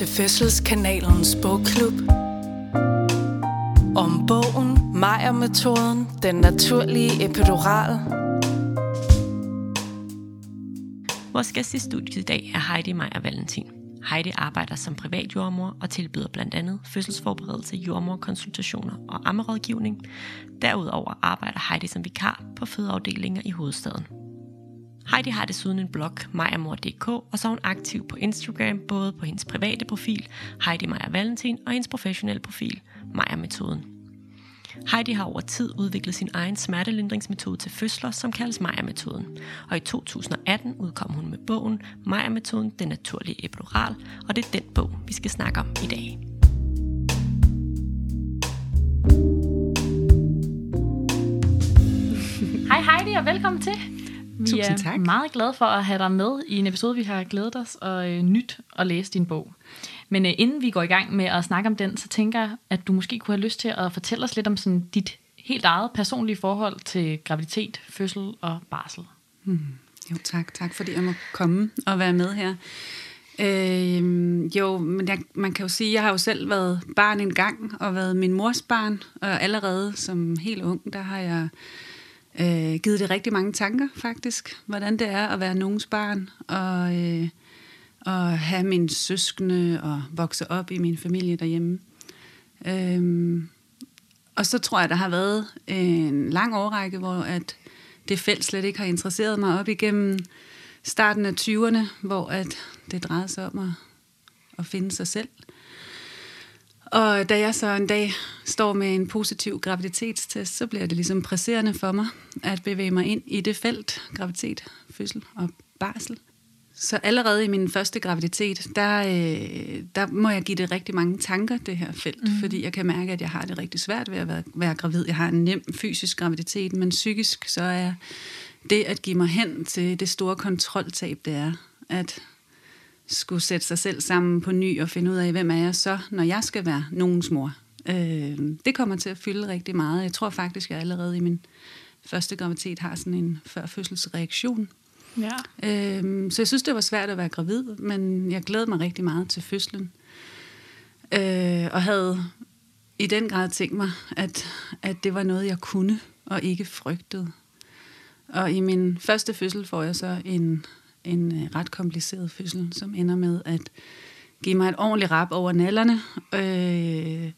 til Fødselskanalens bogklub. Om bogen Meyer-metoden, den naturlige epidural. Vores gæst i studiet i dag er Heidi Meyer Valentin. Heidi arbejder som privat jordmor og tilbyder blandt andet fødselsforberedelse, jordmorkonsultationer og ammerådgivning. Derudover arbejder Heidi som vikar på fødeafdelinger i hovedstaden. Heidi har desuden en blog, majamor.dk, og så er hun aktiv på Instagram, både på hendes private profil, Heidi Meyer Valentin, og hendes professionelle profil, Meyer-metoden. Heidi har over tid udviklet sin egen smertelindringsmetode til fødsler, som kaldes Meyer-metoden. Og i 2018 udkom hun med bogen Meyer-metoden, den naturlige epidural, og det er den bog, vi skal snakke om i dag. Hej Heidi, og velkommen til. Vi Tusind er tak. meget glade for at have dig med i en episode, vi har glædet os og øh, nyt at læse din bog. Men øh, inden vi går i gang med at snakke om den, så tænker jeg, at du måske kunne have lyst til at fortælle os lidt om sådan dit helt eget personlige forhold til graviditet, fødsel og barsel. Jo, tak. Tak fordi jeg må komme og være med her. Øh, jo, men jeg, man kan jo sige, jeg har jo selv været barn en gang, og været min mors barn, og allerede som helt ung, der har jeg øh, givet det rigtig mange tanker, faktisk. Hvordan det er at være nogens barn, og, øh, og have min søskende, og vokse op i min familie derhjemme. Øh, og så tror jeg, der har været øh, en lang årrække, hvor at det felt slet ikke har interesseret mig op igennem starten af 20'erne, hvor at det drejede sig om at, at finde sig selv. Og da jeg så en dag står med en positiv graviditetstest, så bliver det ligesom presserende for mig at bevæge mig ind i det felt, graviditet, fødsel og barsel. Så allerede i min første graviditet, der, øh, der må jeg give det rigtig mange tanker, det her felt. Mm. Fordi jeg kan mærke, at jeg har det rigtig svært ved at være, være gravid. Jeg har en nem fysisk graviditet, men psykisk så er det at give mig hen til det store kontroltab, det er at skulle sætte sig selv sammen på ny og finde ud af, hvem er jeg så, når jeg skal være nogens mor. Øh, det kommer til at fylde rigtig meget. Jeg tror faktisk, jeg allerede i min første graviditet har sådan en førfødselsreaktion. Ja. Øhm, så jeg synes, det var svært at være gravid, men jeg glædede mig rigtig meget til fødslen. Øh, og havde i den grad tænkt mig, at, at det var noget, jeg kunne og ikke frygtede. Og i min første fødsel får jeg så en, en øh, ret kompliceret fødsel, som ender med at give mig et ordentligt rap over nallerne. Øh,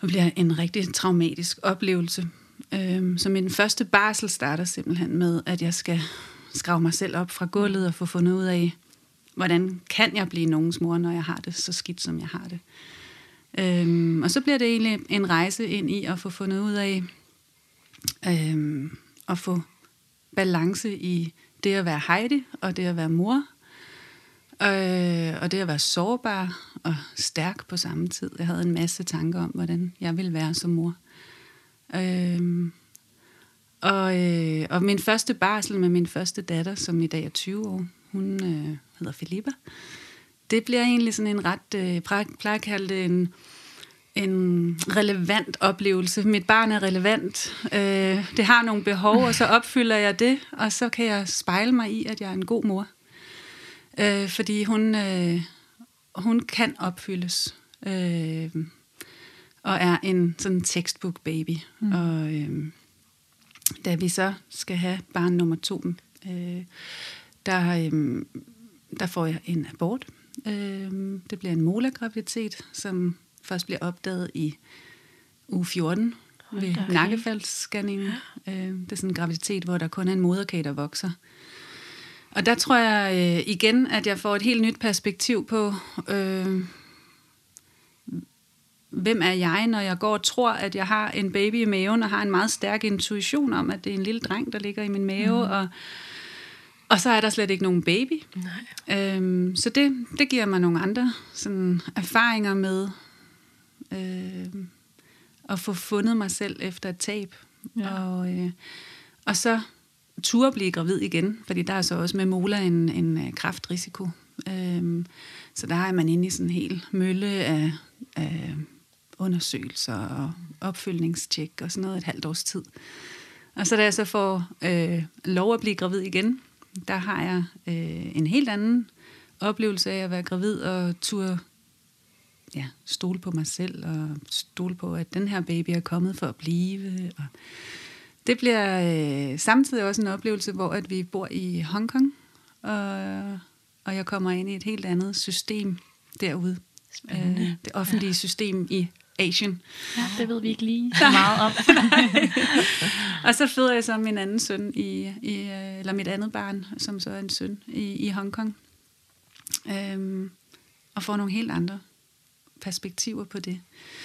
og bliver en rigtig traumatisk oplevelse. Øh, så min første barsel starter simpelthen med, at jeg skal skrave mig selv op fra gulvet og få fundet ud af, hvordan kan jeg blive nogens mor, når jeg har det så skidt, som jeg har det. Øhm, og så bliver det egentlig en rejse ind i at få fundet ud af, øhm, at få balance i det at være Heidi og det at være mor, øh, og det at være sårbar og stærk på samme tid. Jeg havde en masse tanker om, hvordan jeg ville være som mor. Øhm, og, øh, og min første barsel med min første datter, som i dag er 20 år, hun øh, hedder Filippa. Det bliver egentlig sådan en ret, øh, plejer at kalde det en, en relevant oplevelse. Mit barn er relevant. Øh, det har nogle behov, og så opfylder jeg det, og så kan jeg spejle mig i, at jeg er en god mor. Øh, fordi hun, øh, hun kan opfyldes. Øh, og er en sådan textbook baby. Mm. Og øh, da vi så skal have barn nummer to, øh, der, øh, der får jeg en abort. Øh, det bliver en mola-graviditet, som først bliver opdaget i uge 14 ved da. nakkefaldsscanningen. Øh, det er sådan en graviditet, hvor der kun er en moderkage, der vokser. Og der tror jeg øh, igen, at jeg får et helt nyt perspektiv på, øh, hvem er jeg, når jeg går og tror, at jeg har en baby i maven, og har en meget stærk intuition om, at det er en lille dreng, der ligger i min mave, mm. og, og så er der slet ikke nogen baby. Nej. Øhm, så det, det giver mig nogle andre sådan, erfaringer med øh, at få fundet mig selv efter et tab. Ja. Og, øh, og så turde blive gravid igen, fordi der er så også med mola en, en øh, kraftrisiko. Øhm, så der er man inde i sådan en hel mølle af, af undersøgelser og opfølgningstjek og sådan noget et halvt års tid. Og så da jeg så får øh, lov at blive gravid igen, der har jeg øh, en helt anden oplevelse af at være gravid og turde ja, stole på mig selv og stole på, at den her baby er kommet for at blive. Og det bliver øh, samtidig også en oplevelse, hvor at vi bor i Hongkong, og, og jeg kommer ind i et helt andet system derude. Spændende. Øh, det offentlige ja. system i Asien. Ja, det ved vi ikke lige meget om. og så føder jeg så min anden søn, i, i, eller mit andet barn, som så er en søn, i, i Hongkong. Øhm, og får nogle helt andre perspektiver på det.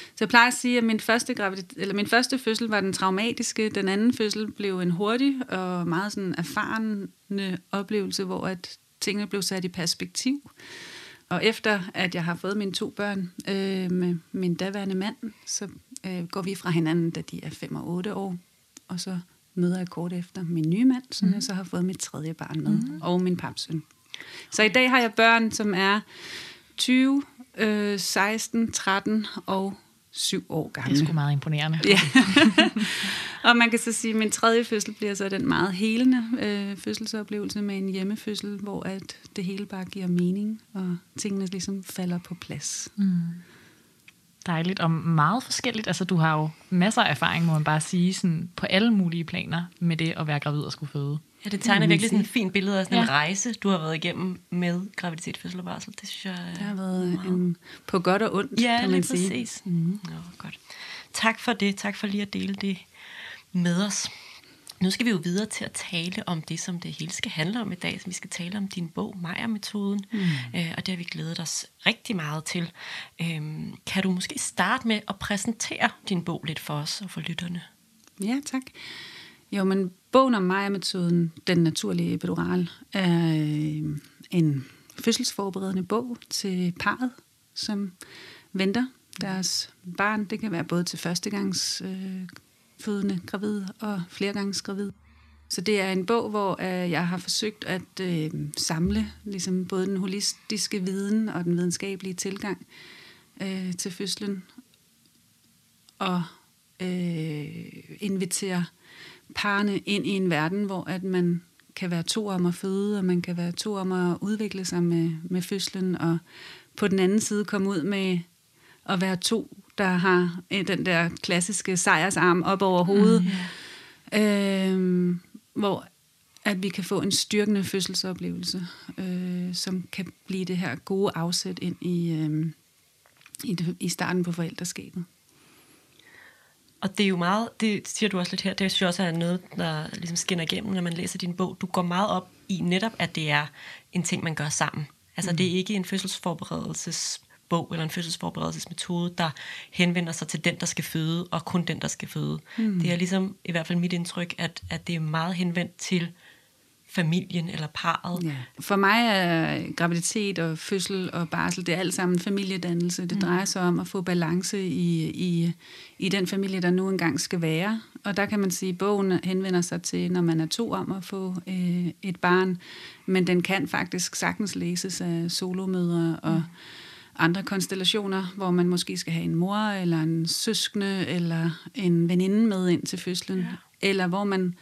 Så jeg plejer at sige, at min første, graviditet, eller min første fødsel var den traumatiske. Den anden fødsel blev en hurtig og meget sådan erfarende oplevelse, hvor at tingene blev sat i perspektiv. Og efter at jeg har fået mine to børn øh, med min daværende mand, så øh, går vi fra hinanden, da de er 5 og 8 år. Og så møder jeg kort efter min nye mand, som mm. jeg så har fået mit tredje barn med, mm. og min papsøn. Så i dag har jeg børn, som er 20, øh, 16, 13 og 7 år gamle. Det er sgu meget imponerende. Ja. og man kan så sige, at min tredje fødsel bliver så den meget helende øh, fødselsoplevelse med en hjemmefødsel, hvor at det hele bare giver mening, og tingene ligesom falder på plads. Mm. Dejligt og meget forskelligt. Altså, du har jo masser af erfaring, må man bare sige, sådan, på alle mulige planer med det at være gravid og skulle føde. Ja, det tegner virkelig sådan et fint billede af sådan ja. en rejse, du har været igennem med graviditet, fødsel og barsel. Det synes jeg... Det har været wow. en, på godt og ondt, ja, kan man sige. præcis. Mm. Nå, godt. Tak for det. Tak for lige at dele det med os. Nu skal vi jo videre til at tale om det, som det hele skal handle om i dag. Så vi skal tale om din bog, Maja-metoden, mm. øh, og det har vi glædet os rigtig meget til. Øhm, kan du måske starte med at præsentere din bog lidt for os og for lytterne? Ja, tak. Jo, men bogen om Maja-metoden, Den naturlige epidural, er øh, en fødselsforberedende bog til parret, som venter deres barn. Det kan være både til førstegangs øh, fødende gravid og flergangs gravid. Så det er en bog, hvor øh, jeg har forsøgt at øh, samle ligesom både den holistiske viden og den videnskabelige tilgang øh, til fødslen og øh, invitere parne ind i en verden, hvor at man kan være to om at føde, og man kan være to om at udvikle sig med, med fødslen, og på den anden side komme ud med at være to, der har øh, den der klassiske sejrsarm op over hovedet, mm, yeah. øh, hvor at vi kan få en styrkende fødselsoplevelse, øh, som kan blive det her gode afsæt ind i, øh, i, det, i starten på forældreskabet. Og det er jo meget, det siger du også lidt her, det synes jeg også er noget, der ligesom skinner igennem, når man læser din bog. Du går meget op i netop, at det er en ting, man gør sammen. Altså mm. det er ikke en fødselsforberedelsesbog eller en fødselsforberedelsesmetode, der henvender sig til den, der skal føde, og kun den, der skal føde. Mm. Det er ligesom, i hvert fald mit indtryk, at, at det er meget henvendt til familien eller parret. Ja. For mig er graviditet og fødsel og barsel, det er alt sammen familiedannelse. Det mm. drejer sig om at få balance i, i, i den familie, der nu engang skal være. Og der kan man sige, at bogen henvender sig til, når man er to om at få øh, et barn. Men den kan faktisk sagtens læses af solomødre og mm. andre konstellationer, hvor man måske skal have en mor eller en søskende eller en veninde med ind til fødslen. Ja. Eller hvor man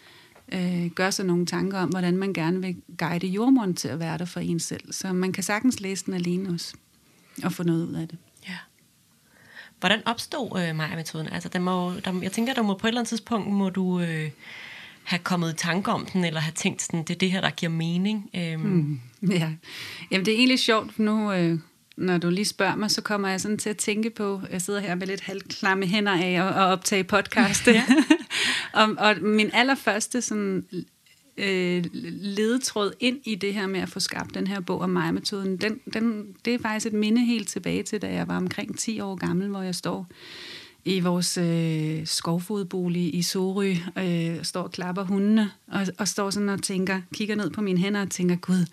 øh, gør sig nogle tanker om, hvordan man gerne vil guide jordmoren til at være der for en selv. Så man kan sagtens læse den alene også, og få noget ud af det. Ja. Hvordan opstod øh, Maja-metoden? Altså, den må, der, jeg tænker, der må på et eller andet tidspunkt, må du øh, have kommet i tanke om den, eller have tænkt sådan, det er det her, der giver mening. Øhm. Mm, ja. Jamen, det er egentlig sjovt, nu... Øh, når du lige spørger mig, så kommer jeg sådan til at tænke på, jeg sidder her med lidt halvklamme hænder af at, at optage podcast. Og, og min allerførste sådan, øh, ledetråd ind i det her med at få skabt den her bog om mig-metoden, den, den, det er faktisk et minde helt tilbage til, da jeg var omkring 10 år gammel, hvor jeg står i vores øh, skovfodbolig i Sorø, øh, står og klapper hundene, og, og står sådan og tænker, kigger ned på mine hænder og tænker, gud,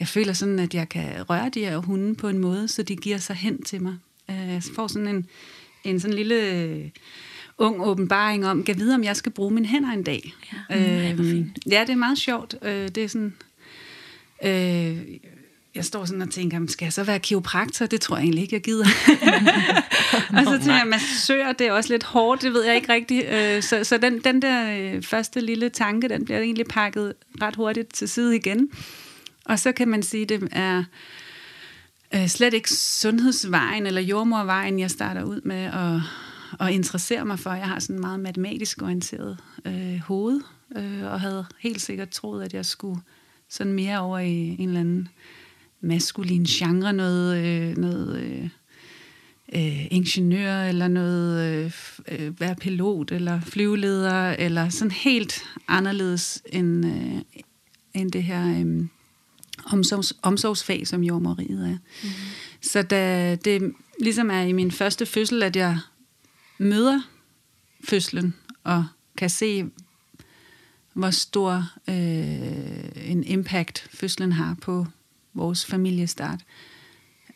jeg føler sådan, at jeg kan røre de her hunde på en måde, så de giver sig hen til mig. Øh, jeg får sådan en, en sådan lille øh, ung åbenbaring om, kan vide, om jeg skal bruge mine hænder en dag. Ja, øh, ja det er meget sjovt. Øh, det er sådan... Øh, jeg står sådan og tænker, skal jeg så være kiropraktor? Det tror jeg egentlig ikke, jeg gider. og så tænker jeg, massør, det er også lidt hårdt, det ved jeg ikke rigtigt. Øh, så, så den, den der øh, første lille tanke, den bliver egentlig pakket ret hurtigt til side igen. Og så kan man sige, det er øh, slet ikke sundhedsvejen eller jordmorvejen, jeg starter ud med at, at interessere mig for. Jeg har sådan en meget matematisk orienteret øh, hoved, øh, og havde helt sikkert troet, at jeg skulle sådan mere over i en eller anden maskulin genre, noget, øh, noget øh, øh, ingeniør, eller noget øh, øh, være pilot, eller flyveleder, eller sådan helt anderledes end, øh, end det her øh, omsorgs, omsorgsfag, som jordmoriet er. Mm-hmm. Så da det ligesom er i min første fødsel, at jeg møder fødslen, og kan se, hvor stor øh, en impact fødslen har på vores familiestart.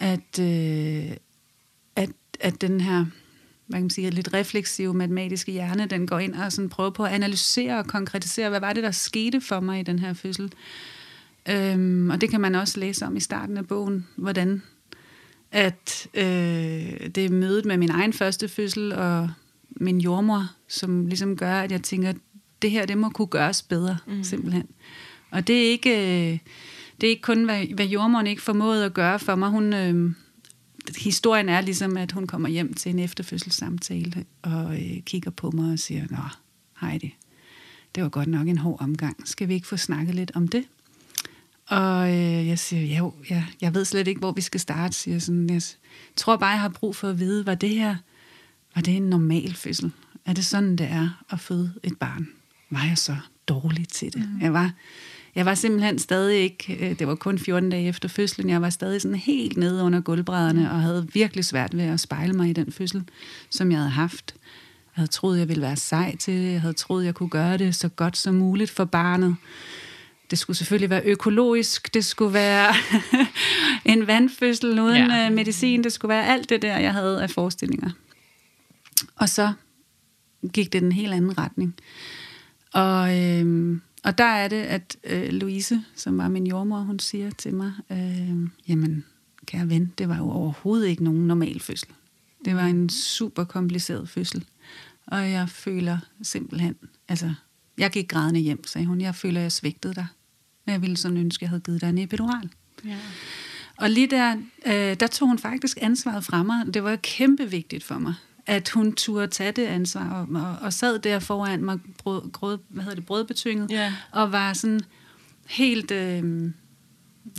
At, øh, at, at den her hvad kan man sige, lidt refleksive matematiske hjerne, den går ind og sådan prøver på at analysere og konkretisere, hvad var det, der skete for mig i den her fødsel. Øhm, og det kan man også læse om i starten af bogen, hvordan at øh, det er mødet med min egen første fødsel og min jordmor, som ligesom gør, at jeg tænker, det her, det må kunne gøres bedre, mm. simpelthen. Og det er ikke, øh, det er ikke kun, hvad, hvad jordmoren ikke formåede at gøre for mig. Hun, øh, historien er ligesom, at hun kommer hjem til en efterfødselssamtale og øh, kigger på mig og siger, Nå, Heidi, det var godt nok en hård omgang. Skal vi ikke få snakket lidt om det? Og øh, jeg siger, ja, ja, jeg ved slet ikke, hvor vi skal starte. Siger sådan, jeg tror bare, jeg har brug for at vide, var det her var det en normal fødsel? Er det sådan, det er at føde et barn? Var jeg så dårlig til det? Mm. Jeg var jeg var simpelthen stadig ikke, øh, det var kun 14 dage efter fødslen, jeg var stadig sådan helt nede under gulvbrædderne, og havde virkelig svært ved at spejle mig i den fødsel, som jeg havde haft. Jeg havde troet, jeg ville være sej til det, jeg havde troet, jeg kunne gøre det så godt som muligt for barnet. Det skulle selvfølgelig være økologisk, det skulle være en vandfødsel uden ja. Øh, medicin, det skulle være alt det der, jeg havde af forestillinger. Og så gik det den helt anden retning. Og øh, og der er det, at øh, Louise, som var min jordmor, hun siger til mig, øh, jamen, kære ven, det var jo overhovedet ikke nogen normal fødsel. Det var en super kompliceret fødsel. Og jeg føler simpelthen, altså, jeg gik grædende hjem, sagde hun. Jeg føler, jeg svigtede dig. Jeg ville sådan ønske, jeg havde givet dig en epidural. Ja. Og lige der, øh, der tog hun faktisk ansvaret fra mig. Det var kæmpe vigtigt for mig at hun turde tage det ansvar, og, og, og sad der foran mig, brød, grød, hvad hedder det, brødbetynget, yeah. og var sådan helt øh,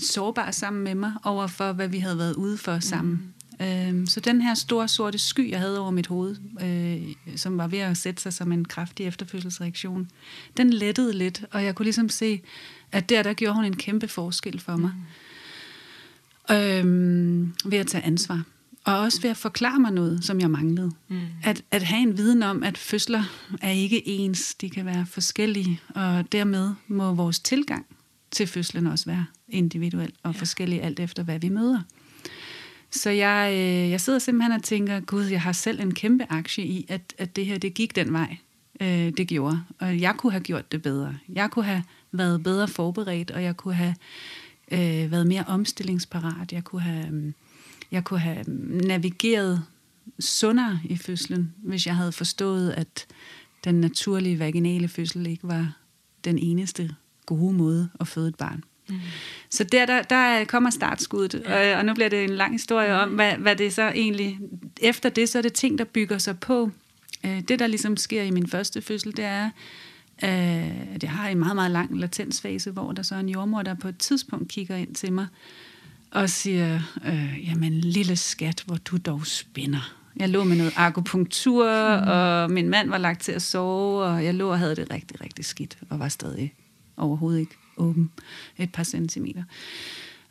sårbar sammen med mig, over for hvad vi havde været ude for sammen. Mm. Øh, så den her store sorte sky, jeg havde over mit hoved, øh, som var ved at sætte sig som en kraftig efterfødselsreaktion, den lettede lidt, og jeg kunne ligesom se, at der, der gjorde hun en kæmpe forskel for mig. Mm. Øh, ved at tage ansvar og også ved at forklare mig noget, som jeg manglede. Mm. At, at have en viden om, at fødsler er ikke ens, de kan være forskellige, og dermed må vores tilgang til fødslen også være individuel og ja. forskellig alt efter, hvad vi møder. Så jeg, øh, jeg sidder simpelthen og tænker, gud, jeg har selv en kæmpe aktie i, at, at det her, det gik den vej, øh, det gjorde. Og jeg kunne have gjort det bedre. Jeg kunne have været bedre forberedt, og jeg kunne have øh, været mere omstillingsparat. Jeg kunne have... Øh, jeg kunne have navigeret sundere i fødslen, hvis jeg havde forstået, at den naturlige vaginale fødsel ikke var den eneste gode måde at føde et barn. Mm. Så der, der, der kommer startskuddet, ja. og, og nu bliver det en lang historie om, hvad, hvad det så egentlig... Efter det, så er det ting, der bygger sig på. Øh, det, der ligesom sker i min første fødsel, det er, øh, at jeg har en meget, meget lang latensfase, hvor der så er en jordmor, der på et tidspunkt kigger ind til mig, og siger, øh, jamen lille skat, hvor du dog spænder. Jeg lå med noget akupunktur, mm. og min mand var lagt til at sove, og jeg lå og havde det rigtig, rigtig skidt, og var stadig overhovedet ikke åben et par centimeter.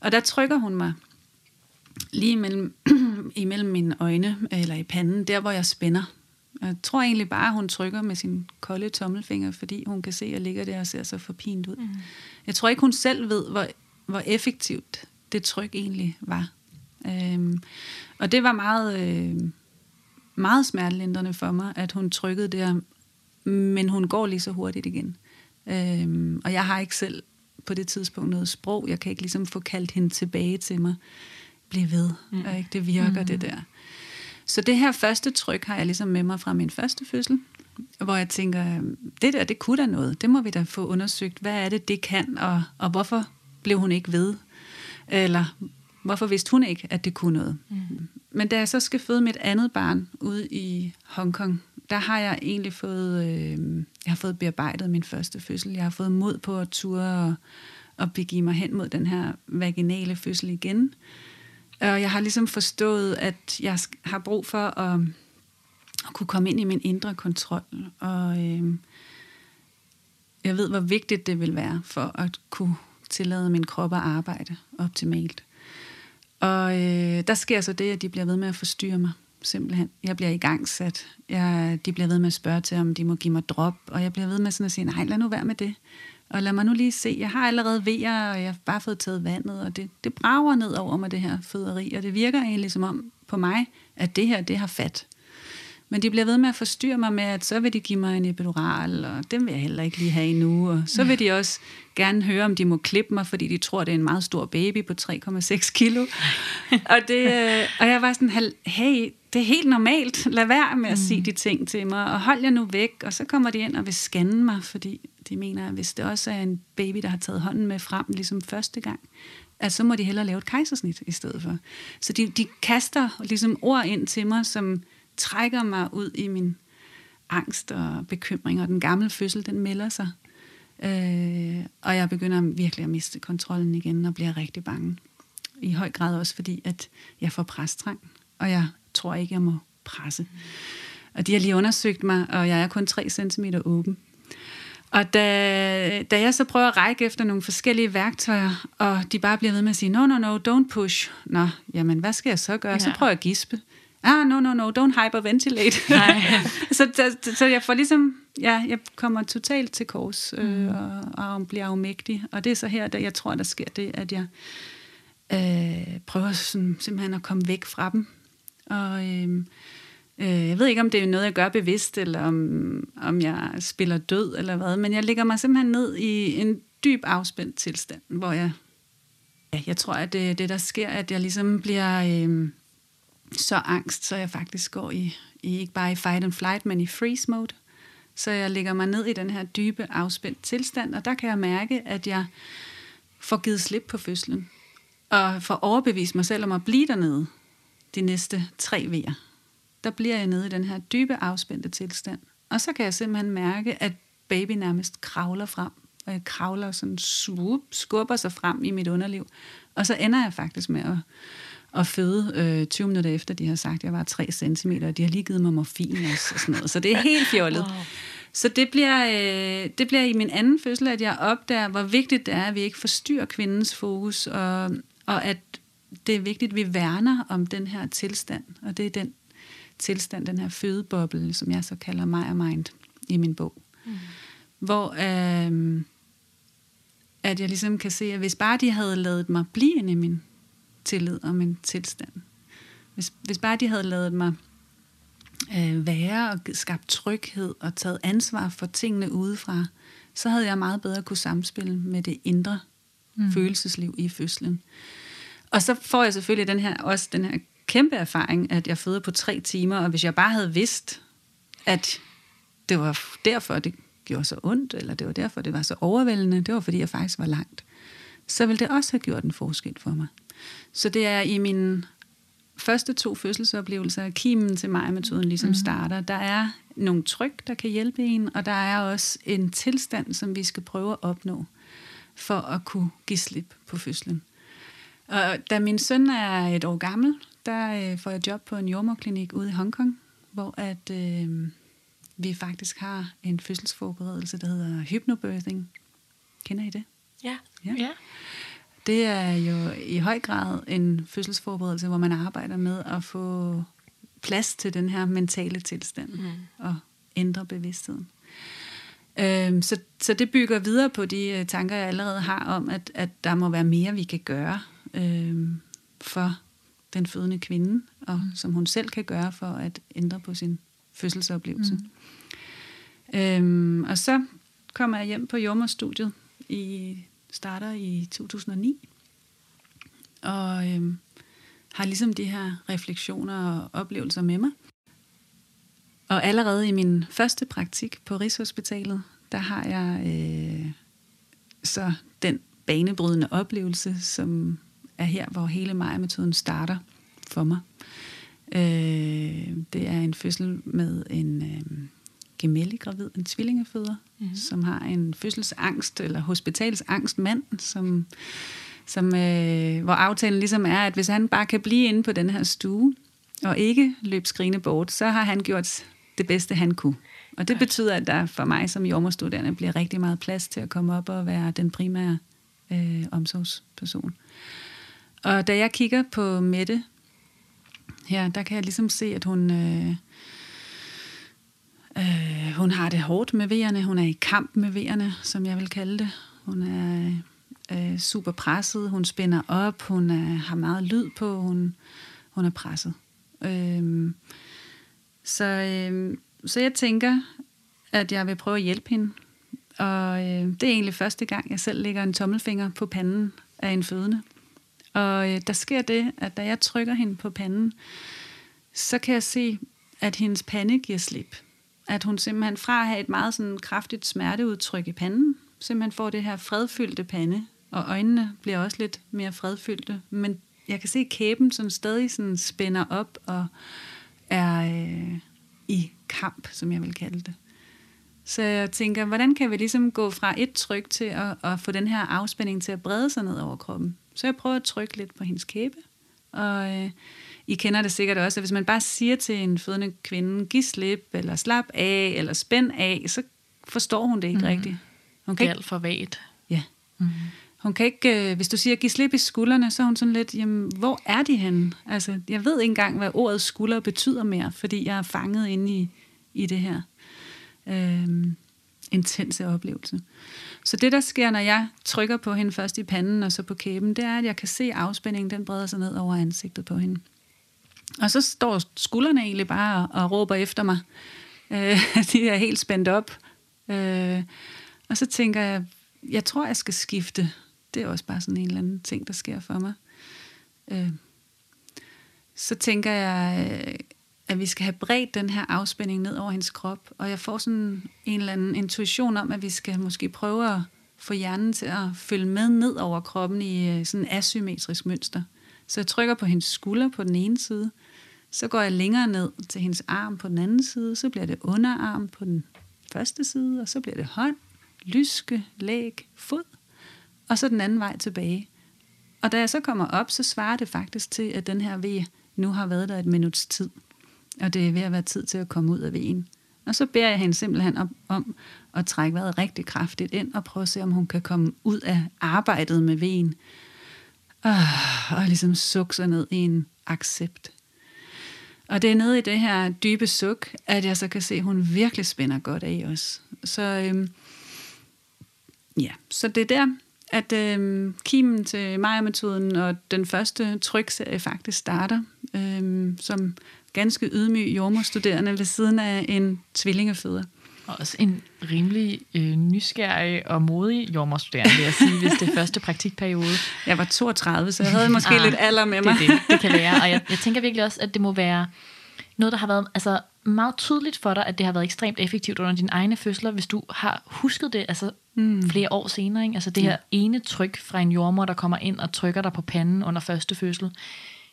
Og der trykker hun mig lige imellem, imellem mine øjne, eller i panden, der hvor jeg spænder. Jeg tror egentlig bare, hun trykker med sin kolde tommelfinger, fordi hun kan se, at jeg ligger der og ser så forpint ud. Mm. Jeg tror ikke, hun selv ved, hvor, hvor effektivt det tryk egentlig var. Øhm, og det var meget, øh, meget smertelindrende for mig, at hun trykkede der, men hun går lige så hurtigt igen. Øhm, og jeg har ikke selv på det tidspunkt noget sprog. Jeg kan ikke ligesom få kaldt hende tilbage til mig. Bliv ved. Mm. Og ikke? Det virker, mm. det der. Så det her første tryk har jeg ligesom med mig fra min første fødsel, hvor jeg tænker, det der, det kunne da noget. Det må vi da få undersøgt. Hvad er det, det kan, og, og hvorfor blev hun ikke ved? Eller hvorfor vidste hun ikke, at det kunne noget? Mm. Men da jeg så skal føde mit andet barn ude i Hongkong, der har jeg egentlig fået, øh, jeg har fået bearbejdet min første fødsel. Jeg har fået mod på at ture og, og begive mig hen mod den her vaginale fødsel igen. Og jeg har ligesom forstået, at jeg har brug for at, at kunne komme ind i min indre kontrol. Og øh, jeg ved, hvor vigtigt det vil være for at kunne tillade min krop at arbejde optimalt. Og øh, der sker så det, at de bliver ved med at forstyrre mig, simpelthen. Jeg bliver i gang sat. Jeg, de bliver ved med at spørge til, om de må give mig drop, og jeg bliver ved med sådan at sige, nej, lad nu være med det. Og lad mig nu lige se, jeg har allerede vejer, og jeg har bare fået taget vandet, og det, det brager ned over mig, det her føderi, og det virker egentlig som om på mig, at det her, det har fat. Men de bliver ved med at forstyrre mig med, at så vil de give mig en epidural, og den vil jeg heller ikke lige have endnu. Og så vil de også gerne høre, om de må klippe mig, fordi de tror, det er en meget stor baby på 3,6 kilo. og, det, øh, og jeg var sådan, hey, det er helt normalt. Lad være med at mm. sige de ting til mig, og hold jer nu væk. Og så kommer de ind og vil scanne mig, fordi de mener, at hvis det også er en baby, der har taget hånden med frem, ligesom første gang, at så må de hellere lave et kejsersnit i stedet for. Så de, de kaster ligesom ord ind til mig, som trækker mig ud i min angst og bekymring, og den gamle fødsel, den melder sig. Øh, og jeg begynder virkelig at miste kontrollen igen, og bliver rigtig bange. I høj grad også fordi, at jeg får præstrang, og jeg tror ikke, jeg må presse. Og de har lige undersøgt mig, og jeg er kun 3 cm åben. Og da, da jeg så prøver at række efter nogle forskellige værktøjer, og de bare bliver ved med at sige, no, no, no, don't push. Nå, jamen, hvad skal jeg så gøre? Ja. Så prøver jeg at gispe ah, no, no, no, don't hyperventilate. så, så, så jeg får ligesom, ja, jeg kommer totalt til kors øh, mm. og, og bliver afmægtig. Og det er så her, der jeg tror, der sker det, at jeg øh, prøver sådan, simpelthen at komme væk fra dem. Og øh, øh, jeg ved ikke, om det er noget, jeg gør bevidst, eller om, om jeg spiller død, eller hvad, men jeg ligger mig simpelthen ned i en dyb afspændt tilstand, hvor jeg, ja, jeg tror, at det, det der sker, at jeg ligesom bliver... Øh, så angst, så jeg faktisk går i, i ikke bare i fight and flight, men i freeze mode. Så jeg lægger mig ned i den her dybe, afspændt tilstand, og der kan jeg mærke, at jeg får givet slip på fødslen, og får overbevist mig selv om at blive dernede de næste tre vejer. Der bliver jeg nede i den her dybe, afspændte tilstand. Og så kan jeg simpelthen mærke, at baby nærmest kravler frem, og jeg kravler sådan, swoop, skubber sig frem i mit underliv. Og så ender jeg faktisk med at at føde øh, 20 minutter efter, de har sagt, at jeg var 3 cm, og de har lige givet mig morfin og sådan noget. Så det er helt fjollet. Wow. Så det bliver, øh, det bliver i min anden fødsel, at jeg opdager, hvor vigtigt det er, at vi ikke forstyrrer kvindens fokus, og, og at det er vigtigt, at vi værner om den her tilstand, og det er den tilstand, den her fødeboble, som jeg så kalder mig og mind i min bog. Mm. Hvor øh, at jeg ligesom kan se, at hvis bare de havde lavet mig blive inde i min tillid og min tilstand. Hvis, hvis bare de havde lavet mig øh, være og skabt tryghed og taget ansvar for tingene udefra, så havde jeg meget bedre kunne samspille med det indre mm. følelsesliv i fødslen. Og så får jeg selvfølgelig den her, også den her kæmpe erfaring, at jeg føder på tre timer, og hvis jeg bare havde vidst, at det var derfor, det gjorde så ondt, eller det var derfor, det var så overvældende, det var fordi, jeg faktisk var langt, så ville det også have gjort en forskel for mig. Så det er i min første to fødselsoplevelser, at kimen til mig-metoden ligesom mm. starter. Der er nogle tryk, der kan hjælpe en, og der er også en tilstand, som vi skal prøve at opnå, for at kunne give slip på fødslen. Og da min søn er et år gammel, der øh, får jeg job på en jordmorklinik ude i Hongkong, hvor at øh, vi faktisk har en fødselsforberedelse, der hedder hypnobirthing. Kender I det? Ja. ja. ja det er jo i høj grad en fødselsforberedelse, hvor man arbejder med at få plads til den her mentale tilstand mm. og ændre bevidstheden. Øhm, så, så det bygger videre på de øh, tanker, jeg allerede har om, at, at der må være mere, vi kan gøre øhm, for den fødende kvinde, og mm. som hun selv kan gøre for at ændre på sin fødselsoplevelse. Mm. Øhm, og så kommer jeg hjem på jordmorstudiet i starter i 2009, og øhm, har ligesom de her refleksioner og oplevelser med mig. Og allerede i min første praktik på Rigshospitalet, der har jeg øh, så den banebrydende oplevelse, som er her, hvor hele Maja-metoden starter for mig. Øh, det er en fødsel med en øh, gemelli-gravid, en tvillingeføder, mm. som har en fødselsangst, eller hospitalsangst mand, som, som, øh, hvor aftalen ligesom er, at hvis han bare kan blive inde på den her stue, og ikke løbe skrigende bort, så har han gjort det bedste, han kunne. Og det betyder, at der for mig som jordmorstuderende bliver rigtig meget plads til at komme op og være den primære øh, omsorgsperson. Og da jeg kigger på Mette her, der kan jeg ligesom se, at hun, øh, øh, hun har det hårdt med vejerne. Hun er i kamp med vejerne, som jeg vil kalde det. Hun er øh, super presset, hun spænder op, hun er, har meget lyd på, hun, hun er presset. Øh, så, øh, så jeg tænker, at jeg vil prøve at hjælpe hende. Og øh, det er egentlig første gang, jeg selv lægger en tommelfinger på panden af en fødende. Og øh, der sker det, at da jeg trykker hende på panden, så kan jeg se, at hendes pande giver slip. At hun simpelthen fra at have et meget sådan kraftigt smerteudtryk i panden, simpelthen får det her fredfyldte pande, og øjnene bliver også lidt mere fredfyldte. Men jeg kan se, kæben som stadig sådan spænder op og er øh, i kamp, som jeg vil kalde det. Så jeg tænker, hvordan kan vi ligesom gå fra et tryk til at, at få den her afspænding til at brede sig ned over kroppen? Så jeg prøver at trykke lidt på hendes kæbe. Og øh, i kender det sikkert også, at hvis man bare siger til en fødende kvinde, giv slip, eller slap af, eller spænd af, så forstår hun det ikke mm. rigtigt. Hun kan det er alt for vagt. Ja. Mm. Hun kan ikke, øh, hvis du siger, giv slip i skuldrene, så er hun sådan lidt, jamen, hvor er de henne? Altså, jeg ved ikke engang, hvad ordet skulder betyder mere, fordi jeg er fanget inde i, i det her øh, intense oplevelse. Så det, der sker, når jeg trykker på hende først i panden og så på kæben, det er, at jeg kan se afspændingen, den breder sig ned over ansigtet på hende. Og så står skuldrene egentlig bare og, og råber efter mig. Øh, de er helt spændt op. Øh, og så tænker jeg, jeg tror, jeg skal skifte. Det er også bare sådan en eller anden ting, der sker for mig. Øh, så tænker jeg, øh, at vi skal have bredt den her afspænding ned over hendes krop. Og jeg får sådan en eller anden intuition om, at vi skal måske prøve at få hjernen til at følge med ned over kroppen i øh, sådan en asymmetrisk mønster. Så jeg trykker på hendes skulder på den ene side, så går jeg længere ned til hendes arm på den anden side, så bliver det underarm på den første side, og så bliver det hånd, lyske, læg, fod, og så den anden vej tilbage. Og da jeg så kommer op, så svarer det faktisk til, at den her V nu har været der et minuts tid og det er ved at være tid til at komme ud af V'en. Og så beder jeg hende simpelthen om, om at trække vejret rigtig kraftigt ind og prøve at se, om hun kan komme ud af arbejdet med V'en. Og, og ligesom sukke sig ned i en accept. Og det er nede i det her dybe suk, at jeg så kan se, at hun virkelig spænder godt af os. Så, øhm, ja. så det er der, at øhm, kimen til Maja-metoden og den første trykserie faktisk starter, øhm, som ganske ydmyg jordmorstuderende ved siden af en tvillingeføder. Og også en rimelig øh, nysgerrig og modig jordmorstuderende, vil jeg sige, hvis det er første praktikperiode. Jeg var 32, så jeg havde måske ah, lidt alder med mig. Det, det, det kan være, og jeg, jeg tænker virkelig også, at det må være noget, der har været altså, meget tydeligt for dig, at det har været ekstremt effektivt under dine egne fødsler, hvis du har husket det altså, mm. flere år senere. Ikke? Altså det her ene tryk fra en jordmor, der kommer ind og trykker dig på panden under første fødsel.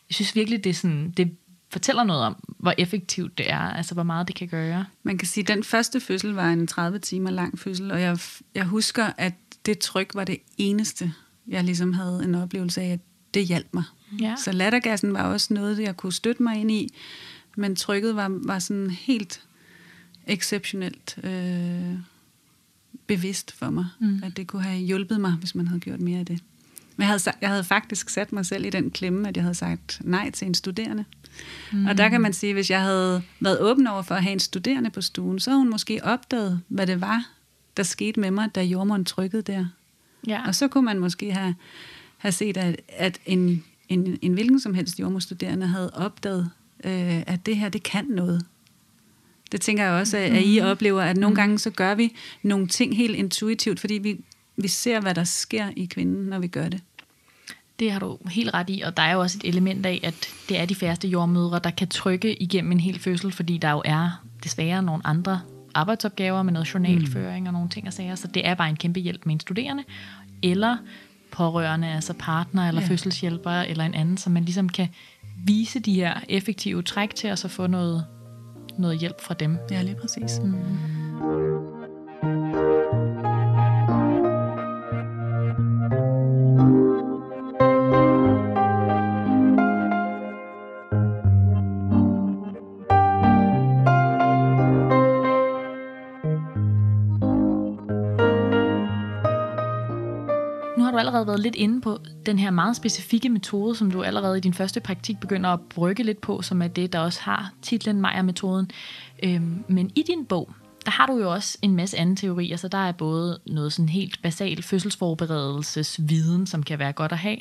Jeg synes virkelig, det er, sådan, det fortæller noget om, hvor effektivt det er, altså hvor meget det kan gøre. Man kan sige, at den første fødsel var en 30 timer lang fødsel, og jeg, jeg husker, at det tryk var det eneste, jeg ligesom havde en oplevelse af, at det hjalp mig. Ja. Så lattergassen var også noget, jeg kunne støtte mig ind i, men trykket var, var sådan helt exceptionelt øh, bevidst for mig, mm. at det kunne have hjulpet mig, hvis man havde gjort mere af det. Men jeg havde, jeg havde faktisk sat mig selv i den klemme, at jeg havde sagt nej til en studerende. Mm. Og der kan man sige, at hvis jeg havde været åben over for at have en studerende på stuen, så havde hun måske opdaget, hvad det var, der skete med mig, da jordmoren trykkede der. Ja. Og så kunne man måske have, have set, at, at en, en, en hvilken som helst jordmorstuderende havde opdaget, øh, at det her, det kan noget. Det tænker jeg også, at, at I mm. oplever, at nogle mm. gange så gør vi nogle ting helt intuitivt, fordi vi, vi ser, hvad der sker i kvinden, når vi gør det. Det har du helt ret i, og der er jo også et element af, at det er de færreste jordmødre, der kan trykke igennem en hel fødsel, fordi der jo er desværre nogle andre arbejdsopgaver med noget journalføring mm. og nogle ting og sager, så det er bare en kæmpe hjælp med en studerende, eller pårørende, altså partner eller Ja. fødselshjælper eller en anden, så man ligesom kan vise de her effektive træk til os og få noget, noget hjælp fra dem. Ja, lige præcis. Mm. Været lidt inde på den her meget specifikke metode, som du allerede i din første praktik begynder at brygge lidt på, som er det, der også har titlen Meyer-metoden. Øhm, men i din bog, der har du jo også en masse anden teori. Altså der er både noget sådan helt basal fødselsforberedelsesviden, som kan være godt at have,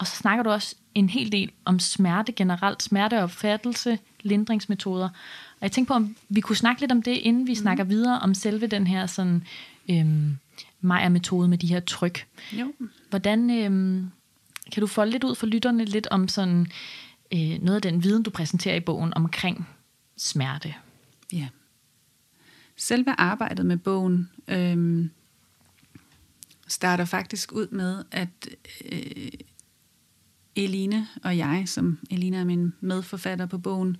og så snakker du også en hel del om smerte generelt, smerteopfattelse, lindringsmetoder. Og jeg tænkte på, om vi kunne snakke lidt om det, inden vi mm. snakker videre om selve den her sådan, øhm, Meyer-metode med de her tryk. Jo. Hvordan øhm, kan du folde lidt ud for lytterne lidt om sådan øh, noget af den viden, du præsenterer i bogen omkring smerte? Ja. Selve arbejdet med bogen øhm, starter faktisk ud med, at øh, Eline og jeg, som Eline er min medforfatter på bogen,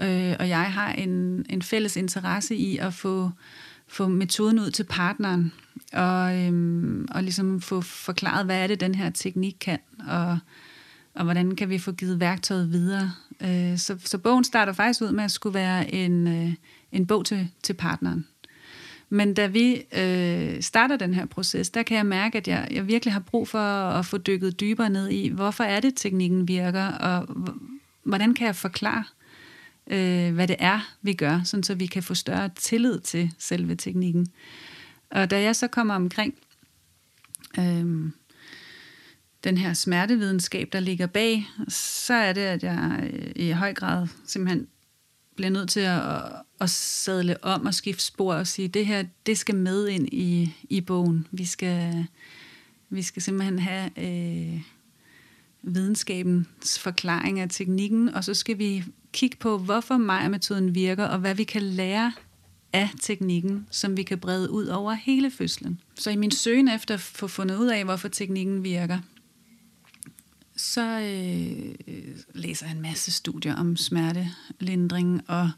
øh, og jeg har en, en fælles interesse i at få, få metoden ud til partneren, og, øhm, og ligesom få forklaret, hvad er det, den her teknik kan, og, og hvordan kan vi få givet værktøjet videre. Øh, så, så bogen starter faktisk ud med at skulle være en, øh, en bog til, til partneren. Men da vi øh, starter den her proces, der kan jeg mærke, at jeg, jeg virkelig har brug for at få dykket dybere ned i, hvorfor er det, teknikken virker, og hvordan kan jeg forklare, øh, hvad det er, vi gør, sådan så vi kan få større tillid til selve teknikken. Og da jeg så kommer omkring øh, den her smertevidenskab, der ligger bag, så er det, at jeg øh, i høj grad simpelthen bliver nødt til at, at sadle om og skifte spor og sige, det her, det skal med ind i, i bogen. Vi skal, vi skal simpelthen have øh, videnskabens forklaring af teknikken, og så skal vi kigge på, hvorfor Maja-metoden virker, og hvad vi kan lære af teknikken, som vi kan brede ud over hele fødslen. Så i min søgen efter at få fundet ud af, hvorfor teknikken virker, så øh, læser jeg en masse studier om smertelindring, og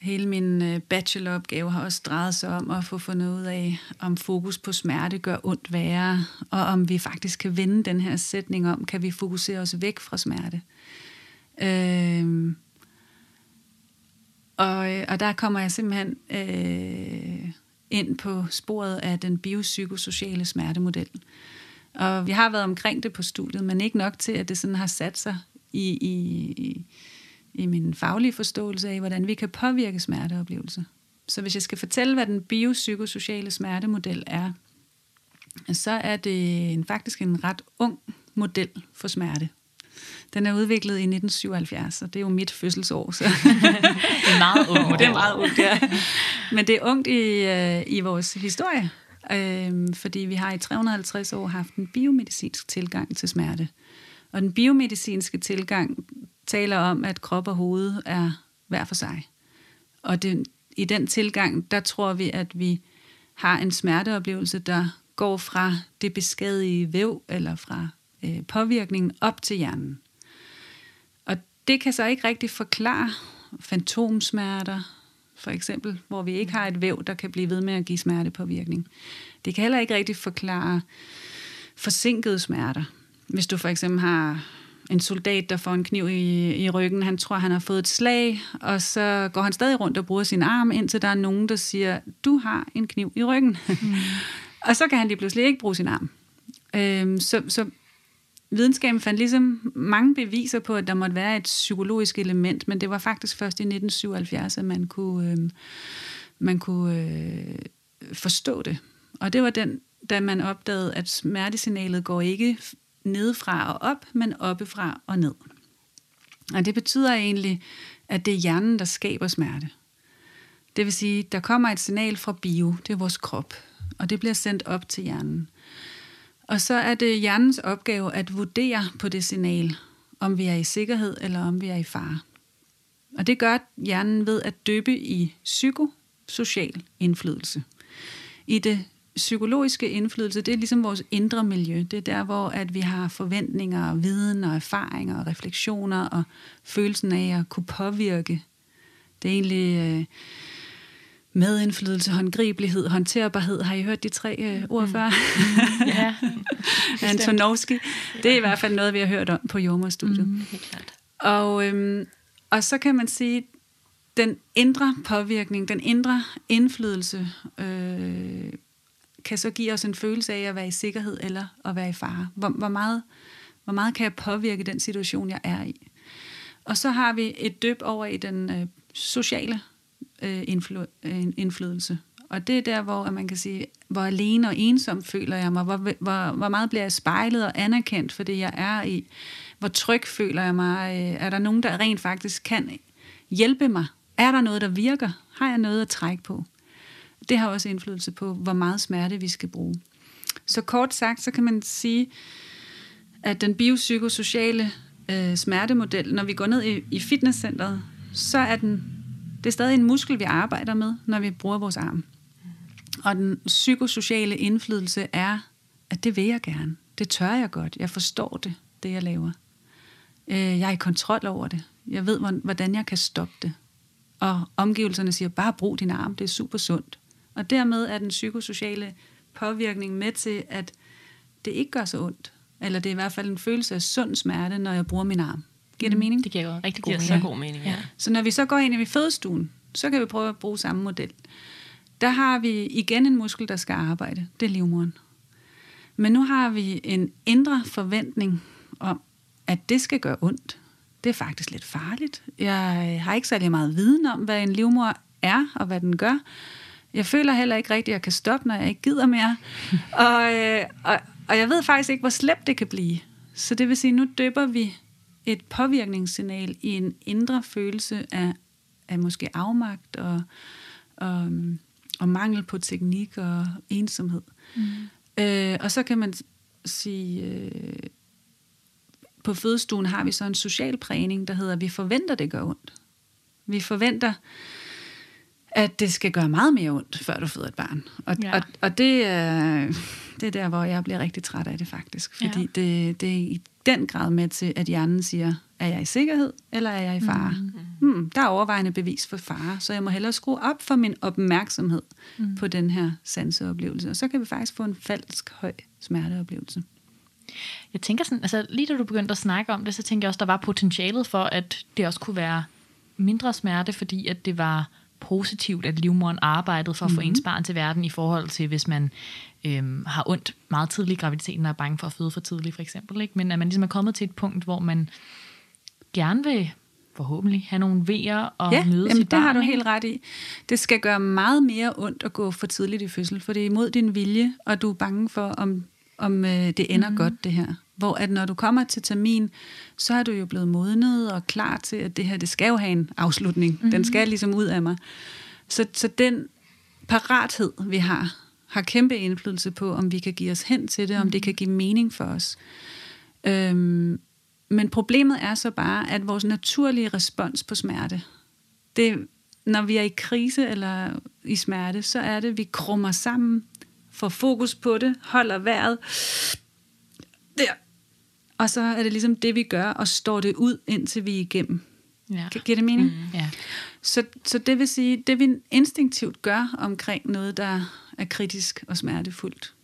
hele min øh, bacheloropgave har også drejet sig om at få fundet ud af, om fokus på smerte gør ondt værre, og om vi faktisk kan vende den her sætning om, kan vi fokusere os væk fra smerte. Øh, og, øh, og der kommer jeg simpelthen øh, ind på sporet af den biopsykosociale smertemodel. Og vi har været omkring det på studiet, men ikke nok til, at det sådan har sat sig i, i, i min faglige forståelse af, hvordan vi kan påvirke smerteoplevelser. Så hvis jeg skal fortælle, hvad den biopsykosociale smertemodel er, så er det en, faktisk en ret ung model for smerte. Den er udviklet i 1977, og det er jo mit fødselsår. Så. En meget ung model. det er meget ungt, ja. Men det er ungt i, øh, i vores historie, øh, fordi vi har i 350 år haft en biomedicinsk tilgang til smerte. Og den biomedicinske tilgang taler om, at krop og hoved er hver for sig. Og det, i den tilgang, der tror vi, at vi har en smerteoplevelse, der går fra det beskadigede væv, eller fra øh, påvirkningen op til hjernen. Det kan så ikke rigtig forklare fantomsmerter, for eksempel, hvor vi ikke har et væv, der kan blive ved med at give smertepåvirkning. Det kan heller ikke rigtig forklare forsinkede smerter. Hvis du for eksempel har en soldat, der får en kniv i, i ryggen, han tror, han har fået et slag, og så går han stadig rundt og bruger sin arm, indtil der er nogen, der siger, du har en kniv i ryggen. Mm. og så kan han lige pludselig ikke bruge sin arm. Øhm, så, så videnskaben fandt ligesom mange beviser på, at der måtte være et psykologisk element, men det var faktisk først i 1977, at man kunne, øh, man kunne øh, forstå det. Og det var den, da man opdagede, at smertesignalet går ikke nedefra og op, men oppefra og ned. Og det betyder egentlig, at det er hjernen, der skaber smerte. Det vil sige, der kommer et signal fra bio, det er vores krop, og det bliver sendt op til hjernen. Og så er det hjernens opgave at vurdere på det signal, om vi er i sikkerhed eller om vi er i fare. Og det gør hjernen ved at døbe i psykosocial indflydelse. I det psykologiske indflydelse, det er ligesom vores indre miljø. Det er der, hvor at vi har forventninger, viden og erfaringer og refleksioner og følelsen af at kunne påvirke. Det er egentlig øh, medindflydelse, håndgribelighed, håndterbarhed. Har I hørt de tre øh, ord før? Mm. Ja. Antonovski. Det er i hvert fald noget, vi har hørt om på jordmorstudiet. Mm. Helt klart. Og, øhm, og så kan man sige, den indre påvirkning, den indre indflydelse, øh, kan så give os en følelse af at være i sikkerhed eller at være i fare. Hvor, hvor, meget, hvor meget kan jeg påvirke den situation, jeg er i? Og så har vi et dyb over i den øh, sociale øh, influ- øh, indflydelse. Og det er der, hvor man kan sige, hvor alene og ensom føler jeg mig, hvor, hvor, hvor meget bliver jeg spejlet og anerkendt for det, jeg er i, hvor tryg føler jeg mig, øh, er der nogen, der rent faktisk kan hjælpe mig, er der noget, der virker, har jeg noget at trække på. Det har også indflydelse på, hvor meget smerte vi skal bruge. Så kort sagt, så kan man sige, at den biopsykosociale øh, smertemodel, når vi går ned i, i fitnesscenteret, så er den, det er stadig en muskel, vi arbejder med, når vi bruger vores arm. Og den psykosociale indflydelse er, at det vil jeg gerne. Det tør jeg godt. Jeg forstår det, det jeg laver. Øh, jeg er i kontrol over det. Jeg ved, hvordan jeg kan stoppe det. Og omgivelserne siger, bare brug din arm, det er super sundt. Og dermed er den psykosociale påvirkning med til, at det ikke gør så ondt. Eller det er i hvert fald en følelse af sund smerte, når jeg bruger min arm. Giver det mening? Det giver jo rigtig Det god giver mening. så god mening, ja. Så når vi så går ind i fødestuen, så kan vi prøve at bruge samme model. Der har vi igen en muskel, der skal arbejde. Det er livmoderen. Men nu har vi en indre forventning om, at det skal gøre ondt. Det er faktisk lidt farligt. Jeg har ikke særlig meget viden om, hvad en livmor er og hvad den gør. Jeg føler heller ikke rigtigt, at jeg kan stoppe, når jeg ikke gider mere. og, øh, og, og jeg ved faktisk ikke, hvor slemt det kan blive. Så det vil sige, nu døber vi et påvirkningssignal i en indre følelse af, af måske afmagt og, og, og mangel på teknik og ensomhed. Mm. Øh, og så kan man sige, øh, på fødestuen har vi så en social prægning, der hedder, at vi forventer, det gør ondt. Vi forventer, at det skal gøre meget mere ondt, før du føder et barn. Og, Ja. og, og det, er, det er der, hvor jeg bliver rigtig træt af det faktisk. Fordi Ja. det, det er den grad med til, at hjernen siger, er jeg i sikkerhed, eller er jeg i fare? Mm. Hmm, der er overvejende bevis for fare, så jeg må hellere skrue op for min opmærksomhed mm. på den her sanseoplevelse. Og så kan vi faktisk få en falsk høj smerteoplevelse. Jeg tænker sådan, altså lige da du begyndte at snakke om det, så tænker jeg også, der var potentialet for, at det også kunne være mindre smerte, fordi at det var positivt, at livmoderen arbejdede for at få Mhm. ens barn til verden i forhold til, hvis man øhm, har ondt meget tidligt i graviditeten og er bange for at føde for tidligt, for eksempel. Ikke? Men at man ligesom er kommet til et punkt, hvor man gerne vil forhåbentlig have nogle vejer og ja, møde jamen, sit det har barn, du helt ret i. Det skal gøre meget mere ondt at gå for tidligt i fødsel, for det er imod din vilje, og du er bange for, om, om øh, det ender mm. godt, det her. Hvor at når du kommer til termin, så er du jo blevet modnet og klar til, at det her, det skal jo have en afslutning. Mm. Den skal ligesom ud af mig. Så, så den parathed, vi har, har kæmpe indflydelse på, om vi kan give os hen til det, om det kan give mening for os. Øhm, men problemet er så bare, at vores naturlige respons på smerte, det, når vi er i krise eller i smerte, så er det, at vi krummer sammen, får fokus på det, holder vejret. Og så er det ligesom det, vi gør, og står det ud, indtil vi er igennem. Ja. Gi- Giver det mening? Mm. Ja. Så, så det vil sige, det vi instinktivt gør omkring noget, der er kritisk og smertefuldt,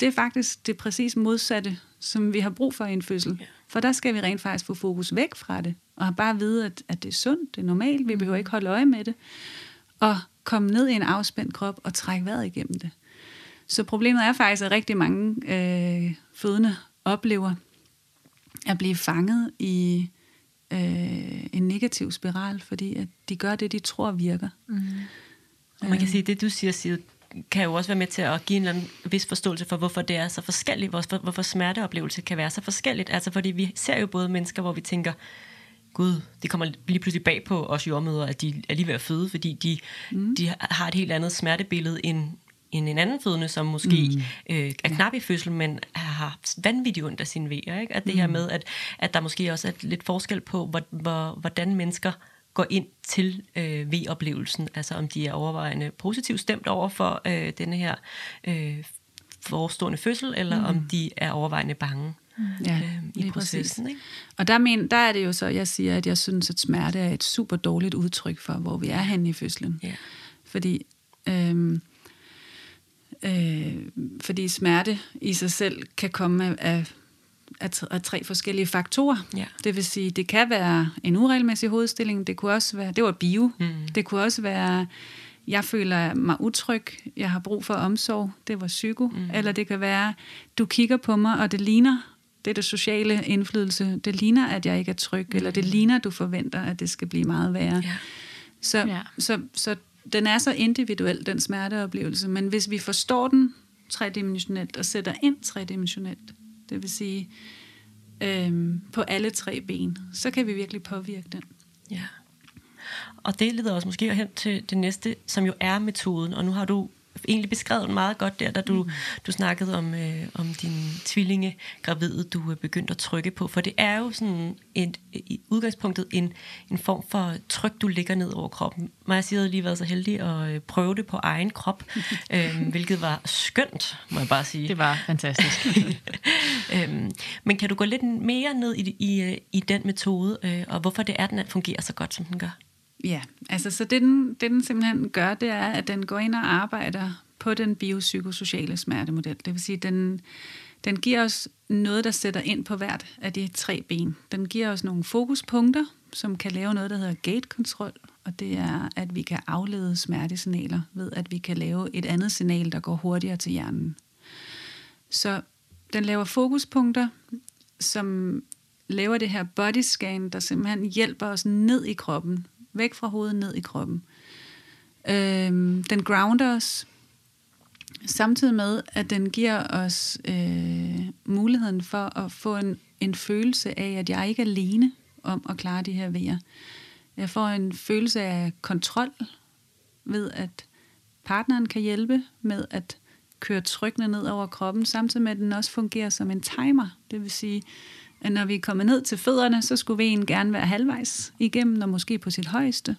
det er faktisk det præcis modsatte, som vi har brug for i en fødsel. Ja. For der skal vi rent faktisk få fokus væk fra det, og bare vide, at, at det er sundt, det er normalt, vi behøver ikke holde øje med det, og komme ned i en afspændt krop og trække vejret igennem det. Så problemet er faktisk, at rigtig mange øh, fødende oplever at blive fanget i øh, en negativ spiral, fordi at de gør det, de tror virker. Mm. Og man kan sige, det du siger, Sid, kan jo også være med til at give en eller anden vis forståelse for, hvorfor det er så forskelligt, hvorfor, hvorfor smerteoplevelse kan være så forskelligt. Altså fordi vi ser jo både mennesker, hvor vi tænker, gud, det kommer lige pludselig bag på os jordmøder, at de er lige ved at føde, fordi de, mm. de har et helt andet smertebillede end, end en anden fødende, som måske mm. øh, er knap i fødsel, men har vanvittigt ondt af sine vejer. Ikke? At det mm. her med, at, at der måske også er lidt forskel på, hvor, hvor, hvordan mennesker går ind til øh, V-oplevelsen, altså om de er overvejende positivt stemt over for øh, denne her øh, forestående fødsel, eller mm. om de er overvejende bange Ja, øh, i processen. Ikke? Og der, men, der er det jo så, jeg siger, at jeg synes, at smerte er et super dårligt udtryk for, hvor vi er henne i fødslen. Ja. Fordi, øhm, øh, fordi smerte i sig selv kan komme af, af, af, tre forskellige faktorer. Ja. Det vil sige, det kan være en uregelmæssig hovedstilling, det kunne også være, det var bio, Mm. det kunne også være, jeg føler mig utryg, jeg har brug for omsorg, det var psyko, mm. eller det kan være, du kigger på mig, og det ligner, det er det sociale indflydelse, det ligner, at jeg ikke er tryg, mm. eller det ligner, at du forventer, at det skal blive meget værre. Ja. Så, ja. så, så den er så individuel, den smerteoplevelse, men hvis vi forstår den tredimensionelt og sætter ind tredimensionelt, det vil sige øhm, på alle tre ben, så kan vi virkelig påvirke den. Ja. Og det leder os måske hen til det næste, som jo er metoden. Og nu har du egentlig beskrevet den meget godt der, da du, mm. du snakkede om, øh, om din tvillinge gravide, du er begyndt at trykke på. For det er jo sådan et, i udgangspunktet en, en form for tryk, du ligger ned over kroppen. Maja siger, havde lige været så heldig at øh, prøve det på egen krop, øh, hvilket var skønt, må jeg bare sige. Det var fantastisk. øhm, men kan du gå lidt mere ned i, i, øh, i den metode, øh, og hvorfor det er, den fungerer så godt, som den gør? Ja, altså så det den, det den simpelthen gør, det er, at den går ind og arbejder på den biopsykosociale smertemodel. Det vil sige, den, den giver os noget, der sætter ind på hvert af de tre ben. Den giver os nogle fokuspunkter, som kan lave noget, der hedder gate-kontrol, og det er, at vi kan aflede smertesignaler ved, at vi kan lave et andet signal, der går hurtigere til hjernen. Så den laver fokuspunkter, som laver det her body scan, der simpelthen hjælper os ned i kroppen, væk fra hovedet, ned i kroppen. Øhm, den grounder os, samtidig med, at den giver os øh, muligheden for at få en, en følelse af, at jeg ikke er alene om at klare de her vejer. Jeg får en følelse af kontrol ved, at partneren kan hjælpe med at køre trykkene ned over kroppen, samtidig med, at den også fungerer som en timer. Det vil sige, at når vi er kommet ned til fødderne, så skulle venen gerne være halvvejs igennem, og måske på sit højeste.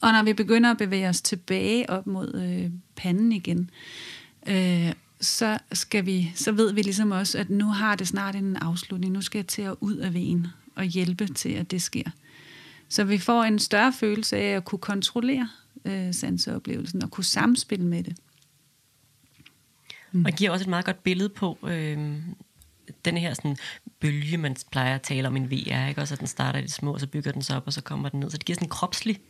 Og når vi begynder at bevæge os tilbage op mod øh, panden igen, øh, så, skal vi, så ved vi ligesom også, at nu har det snart en afslutning. Nu skal jeg til at ud af venen og hjælpe til, at det sker. Så vi får en større følelse af at kunne kontrollere øh, sanseoplevelsen og kunne samspille med det. Mm. Og giver også et meget godt billede på øh, den her sådan, bølge, man plejer at tale om en VR, ikke? Også at den starter i det små, og så bygger den sig op, og så kommer den ned. Så det giver sådan en kropslig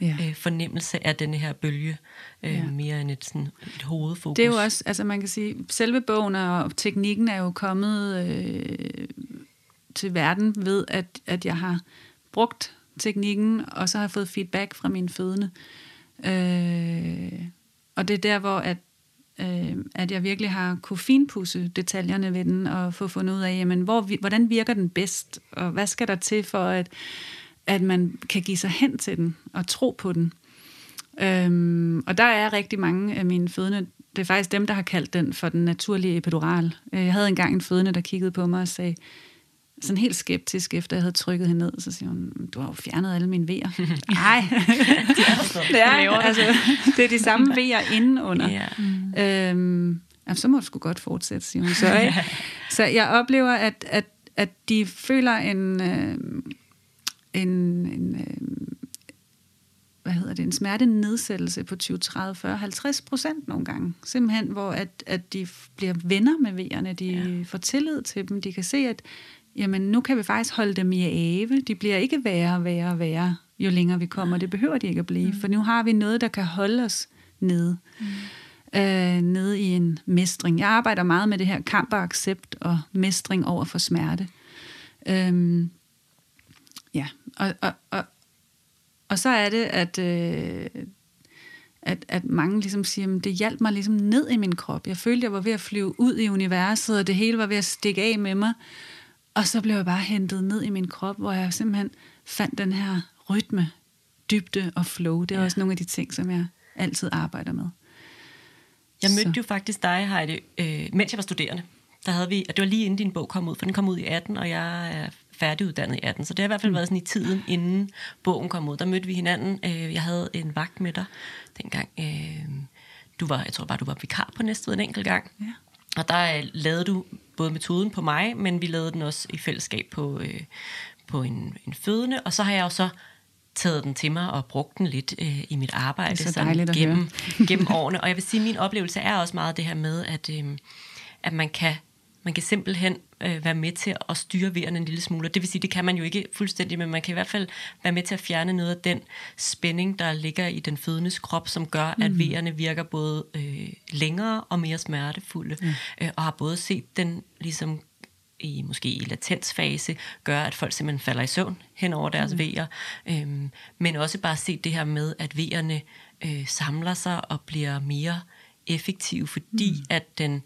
Ja. øh, fornemmelse af denne her bølge, øh, Ja. mere end et, sådan, et hovedfokus. Det er jo også, altså man kan sige, selve bogen og teknikken er jo kommet øh, til verden ved, at, at jeg har brugt teknikken, og så har jeg fået feedback fra mine fødende. Øh, og det er der, hvor at, øh, at jeg virkelig har kunne finpudse detaljerne ved den, og få fundet ud af, jamen, hvor, hvordan virker den bedst, og hvad skal der til for, at, at man kan give sig hen til den, og tro på den. Øhm, og der er rigtig mange af mine fødende, det er faktisk dem, der har kaldt den for den naturlige epidural. Øh, jeg havde engang en fødende, der kiggede på mig og sagde, sådan helt skeptisk, efter jeg havde trykket hende ned, så siger hun, du har jo fjernet alle mine vejer. Nej, ja, altså, det er de samme vejer indenunder. Ja. Øhm, jamen, så må du sgu godt fortsætte, siger hun så. Ikke? Så jeg oplever, at, at, at de føler en, øh, en, en øh, hvad hedder det, en smertenedsættelse på 20, 30, 40, 50 procent nogle gange. Simpelthen, hvor at, at de bliver venner med vejerne, de ja. får tillid til dem, de kan se, at jamen, nu kan vi faktisk holde dem i ave. De bliver ikke værre, værre, værre, jo længere vi kommer. Det behøver de ikke at blive, mm. for nu har vi noget, der kan holde os nede. Mm. Øh, nede i en mestring. Jeg arbejder meget med det her kamp og accept og mestring over for smerte. Øhm, ja, og, og, og, og så er det, at, øh, at, at mange ligesom siger, at det hjalp mig ligesom ned i min krop. Jeg følte, jeg var ved at flyve ud i universet, og det hele var ved at stikke af med mig. Og så blev jeg bare hentet ned i min krop, hvor jeg simpelthen fandt den her rytme, dybde og flow. Det er ja. også nogle af de ting, som jeg altid arbejder med. Jeg mødte Så. jo faktisk dig, Heidi, øh, mens jeg var studerende. Der havde vi, og det var lige inden din bog kom ud, for den kom ud i 18, og jeg er færdiguddannet i 18, så det har i hvert fald Mm. været sådan i tiden, inden bogen kom ud. Der mødte vi hinanden. Øh, jeg havde en vagt med dig dengang. Øh, du var, jeg tror bare, du var vikar på Næstved en enkelt gang. Ja. Og der øh, lavede du både metoden på mig, men vi lavede den også i fællesskab på, øh, på en, en fødende. Og så har jeg jo så taget den til mig og brugt den lidt øh, i mit arbejde Det er så at gennem, gennem årene. Og jeg vil sige, at min oplevelse er også meget det her med, at, øh, at man kan man kan simpelthen øh, være med til at styre vejerne en lille smule. Det vil sige, det kan man jo ikke fuldstændig, men man kan i hvert fald være med til at fjerne noget af den spænding, der ligger i den fødendes krop, som gør, at mm. vejerne virker både øh, længere og mere smertefulde, mm. øh, og har både set den ligesom i måske i latensfase, gør, at folk simpelthen falder i søvn hen over deres mm. vejer, øhm, men også bare se det her med, at vejerne øh, samler sig og bliver mere effektive, fordi mm. at den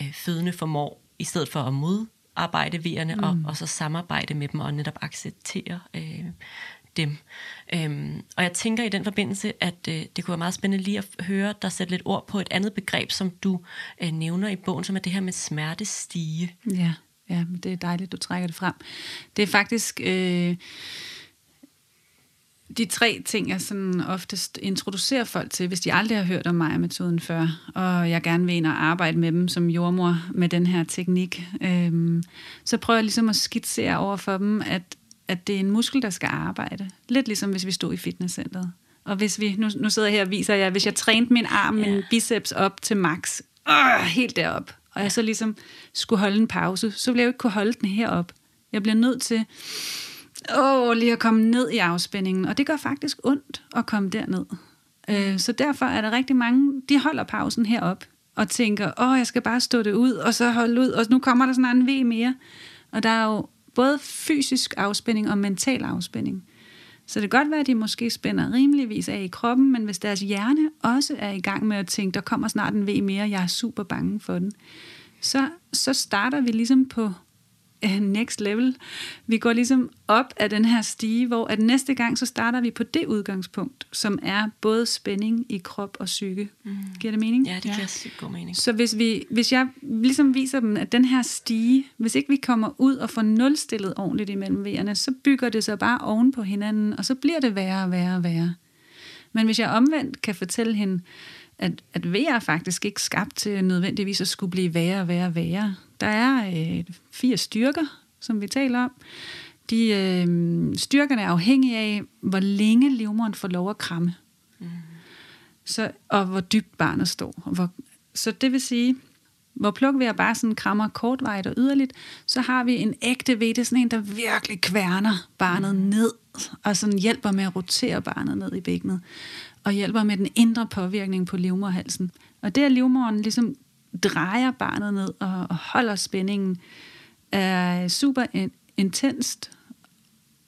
øh, fødende formår i stedet for at modarbejde vejerne mm. og, og så samarbejde med dem og netop acceptere øh, dem. Øhm, og jeg tænker i den forbindelse, at øh, det kunne være meget spændende lige at høre dig sætte lidt ord på et andet begreb, som du øh, nævner i bogen, som er det her med smertestige. Ja, ja, det er dejligt, du trækker det frem. Det er faktisk... Øh, de tre ting, jeg sådan oftest introducerer folk til, hvis de aldrig har hørt om Maja-metoden før, og jeg gerne vil ind og arbejde med dem som jordmor med den her teknik, øhm, så prøver jeg ligesom at skitsere over for dem, at, at det er en muskel, der skal arbejde. Lidt ligesom hvis vi stod i fitnesscenteret. Og hvis vi, nu, nu sidder jeg her og viser jer, hvis jeg trænede min arm, min biceps op til max, øh, helt derop, og jeg så ligesom skulle holde en pause, så ville jeg jo ikke kunne holde den herop. Jeg bliver nødt til åh, lige at komme ned i afspændingen. Og det gør faktisk ondt at komme derned. Øh, så derfor er der rigtig mange, de holder pausen herop og tænker, åh, jeg skal bare stå det ud, og så holde ud, og nu kommer der sådan en V mere. Og der er jo både fysisk afspænding og mental afspænding. Så det kan godt være, at de måske spænder rimeligvis af i kroppen, men hvis deres hjerne også er i gang med at tænke, der kommer snart en V mere, jeg er super bange for den, så, så starter vi ligesom på next level. Vi går ligesom op af den her stige, hvor at næste gang, så starter vi på det udgangspunkt, som er både spænding i krop og psyke. Mm. Giver det mening? Ja, det giver ja. god mening. Så hvis, vi, hvis jeg ligesom viser dem, at den her stige, hvis ikke vi kommer ud og får nulstillet ordentligt imellem vejerne, så bygger det sig bare oven på hinanden, og så bliver det værre og værre og værre. Men hvis jeg omvendt kan fortælle hende, at, at er faktisk ikke skabt til nødvendigvis at skulle blive værre og værre og værre. Der er øh, fire styrker, som vi taler om. De, øh, styrkerne er afhængige af, hvor længe livmoderen får lov at kramme. Mm. Så, og hvor dybt barnet står. Hvor, så det vil sige, hvor plukvejr bare sådan krammer kortvarigt og yderligt, så har vi en ægte ved, det er sådan en, der virkelig kværner barnet mm. ned, og sådan hjælper med at rotere barnet ned i bækkenet, og hjælper med den indre påvirkning på livmorhalsen. Og det, at livmoderen ligesom drejer barnet ned og, og holder spændingen, er super in, intenst.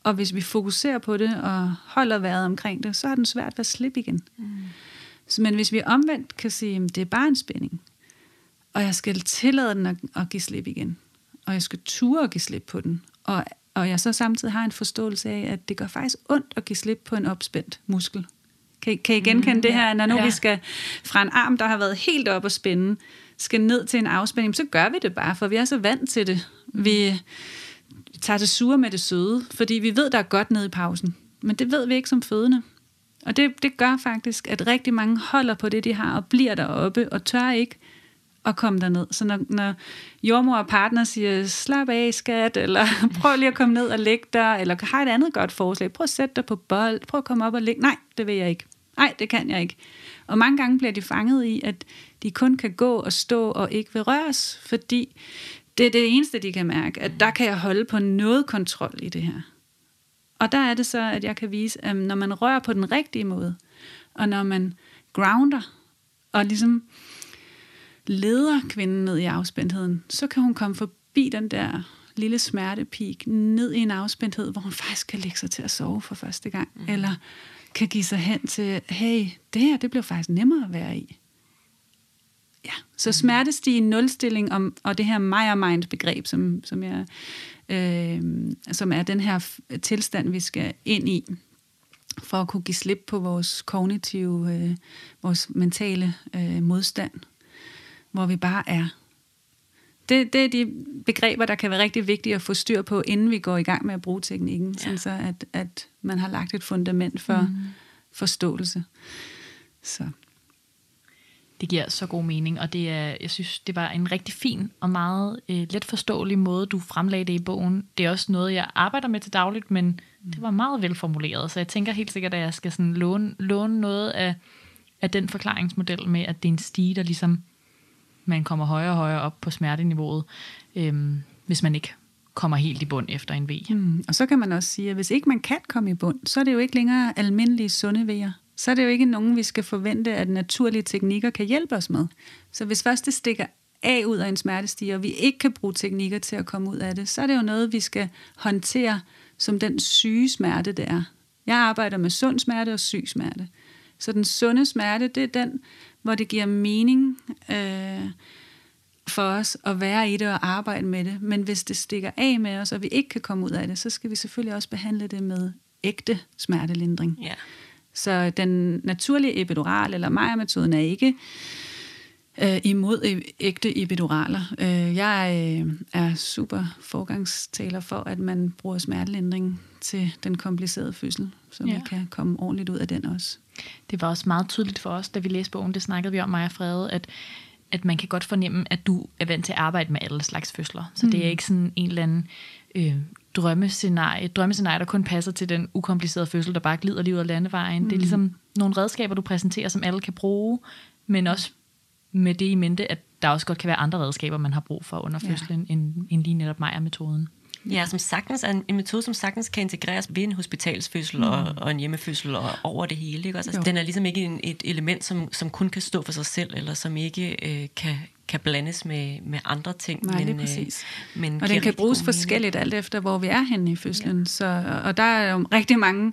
Og hvis vi fokuserer på det og holder vejret omkring det, så er den svært at slippe igen. Mm. Så, men hvis vi omvendt kan sige, at det er bare en spænding, og jeg skal tillade den at, at give slip igen, og jeg skal ture at give slip på den, og, og jeg så samtidig har en forståelse af, at det gør faktisk ondt at give slip på en opspændt muskel. Kan, kan I genkende mm, det her, når nu ja. vi skal fra en arm, der har været helt op og spænde, skal ned til en afspænding, så gør vi det bare, for vi er så vant til det. Vi tager det sure med det søde, fordi vi ved, der er godt nede i pausen. Men det ved vi ikke som fødende. Og det, det gør faktisk, at rigtig mange holder på det, de har, og bliver deroppe, og tør ikke at komme derned. Så når, når jordmor og partner siger, slap af skat, eller prøv lige at komme ned og lægge dig, eller har et andet godt forslag, prøv at sætte dig på bold, prøv at komme op og lægge. Nej, det vil jeg ikke. Nej, det kan jeg ikke. Og mange gange bliver de fanget i, at de kun kan gå og stå og ikke vil røres, fordi det er det eneste, de kan mærke, at der kan jeg holde på noget kontrol i det her. Og der er det så, at jeg kan vise, at når man rører på den rigtige måde, og når man grounder, og ligesom leder kvinden ned i afspændtheden, så kan hun komme forbi den der lille smertepik, ned i en afspændthed, hvor hun faktisk kan lægge sig til at sove for første gang, mm. eller kan give sig hen til, hey, det her, det bliver faktisk nemmere at være i. Ja, så smertestige nulstilling om, og det her Meyer Mind begreb, som, som, jeg, øh, som er den her tilstand, vi skal ind i, for at kunne give slip på vores kognitive, øh, vores mentale øh, modstand, hvor vi bare er. Det, det er de begreber, der kan være rigtig vigtige at få styr på, inden vi går i gang med at bruge teknikken, ja. sådan så at, at man har lagt et fundament for mm. forståelse. Så. Det giver så god mening, og det er, jeg synes, det var en rigtig fin og meget øh, let forståelig måde, du fremlagde det i bogen. Det er også noget, jeg arbejder med til dagligt, men det var meget velformuleret, så jeg tænker helt sikkert, at jeg skal sådan låne, låne noget af, af den forklaringsmodel med, at det er en stige, der ligesom man kommer højere og højere op på smerteniveauet, øhm, hvis man ikke kommer helt i bund efter en V. Mm. Og så kan man også sige, at hvis ikke man kan komme i bund, så er det jo ikke længere almindelige sunde vejer. Så er det jo ikke nogen, vi skal forvente, at naturlige teknikker kan hjælpe os med. Så hvis først det stikker af ud af en smertestige, og vi ikke kan bruge teknikker til at komme ud af det, så er det jo noget, vi skal håndtere som den syge smerte, det er. Jeg arbejder med sund smerte og syg smerte. Så den sunde smerte, det er den, hvor det giver mening øh, for os at være i det og arbejde med det. Men hvis det stikker af med os, og vi ikke kan komme ud af det, så skal vi selvfølgelig også behandle det med ægte smertelindring. Ja. Så den naturlige epidural, eller Maja-metoden, er ikke øh, imod e- ægte epiduraler. Øh, jeg øh, er super forgangstaler for, at man bruger smertelindring til den komplicerede fødsel, så ja. vi kan komme ordentligt ud af den også. Det var også meget tydeligt for os, da vi læste bogen, det snakkede vi om, Maja Frede, at, at man kan godt fornemme, at du er vant til at arbejde med alle slags fødsler. Så mm. det er ikke sådan en eller anden øh, drømmescenarie, drømmescenarie, der kun passer til den ukomplicerede fødsel, der bare glider lige ud af landevejen. Mm. Det er ligesom nogle redskaber, du præsenterer, som alle kan bruge, men også med det i mente, at der også godt kan være andre redskaber, man har brug for under fødslen, ja. end, end lige netop Maja-metoden. Ja, som sagtens er en, en metode, som sagtens kan integreres ved en hospitalsfødsel mm. og, og en hjemmefødsel og over det hele. Ikke? Altså, den er ligesom ikke en, et element, som, som kun kan stå for sig selv, eller som ikke øh, kan, kan blandes med, med andre ting. Nej, men, det er præcis. Øh, men og den kan bruges forskelligt alt efter, hvor vi er henne i fødslen. Ja. Så, og der er jo rigtig mange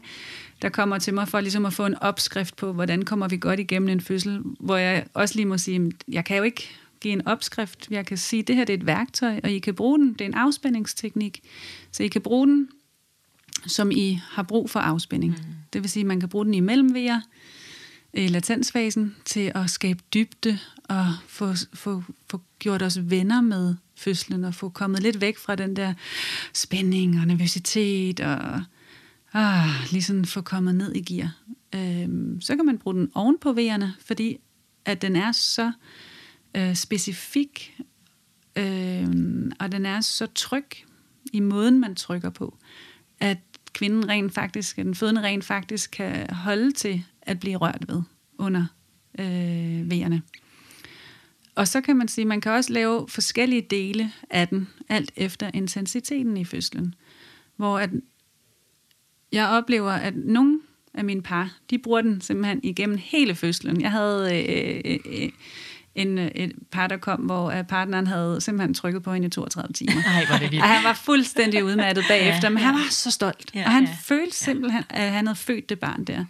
der kommer til mig for ligesom at få en opskrift på, hvordan kommer vi godt igennem en fødsel, hvor jeg også lige må sige, jeg kan jo ikke give en opskrift. Jeg kan sige, at det her det er et værktøj, og I kan bruge den. Det er en afspændingsteknik. Så I kan bruge den, som I har brug for afspænding. Mm. Det vil sige, at man kan bruge den i mellemvejer, i latensfasen, til at skabe dybde og få, få, få gjort os venner med fødslen og få kommet lidt væk fra den der spænding og nervøsitet og ah, lige sådan få kommet ned i gear. Øhm, så kan man bruge den oven på vejerne, fordi at den er så øh, Øh, specifik, øh, og den er så tryg i måden, man trykker på, at kvinden rent faktisk, den fødende rent faktisk kan holde til at blive rørt ved under øh, vejerne. Og så kan man sige, at man kan også lave forskellige dele af den, alt efter intensiteten i fødslen. Hvor at jeg oplever, at nogle af mine par, de bruger den simpelthen igennem hele fødslen. Jeg havde øh, øh, øh en, et par, der kom, hvor partneren havde simpelthen trykket på hende i 32 timer. Ej, var det vildt. Og han var fuldstændig udmattet bagefter, ja, men han var så stolt. Ja, og han ja, følte simpelthen, at han havde født det barn der.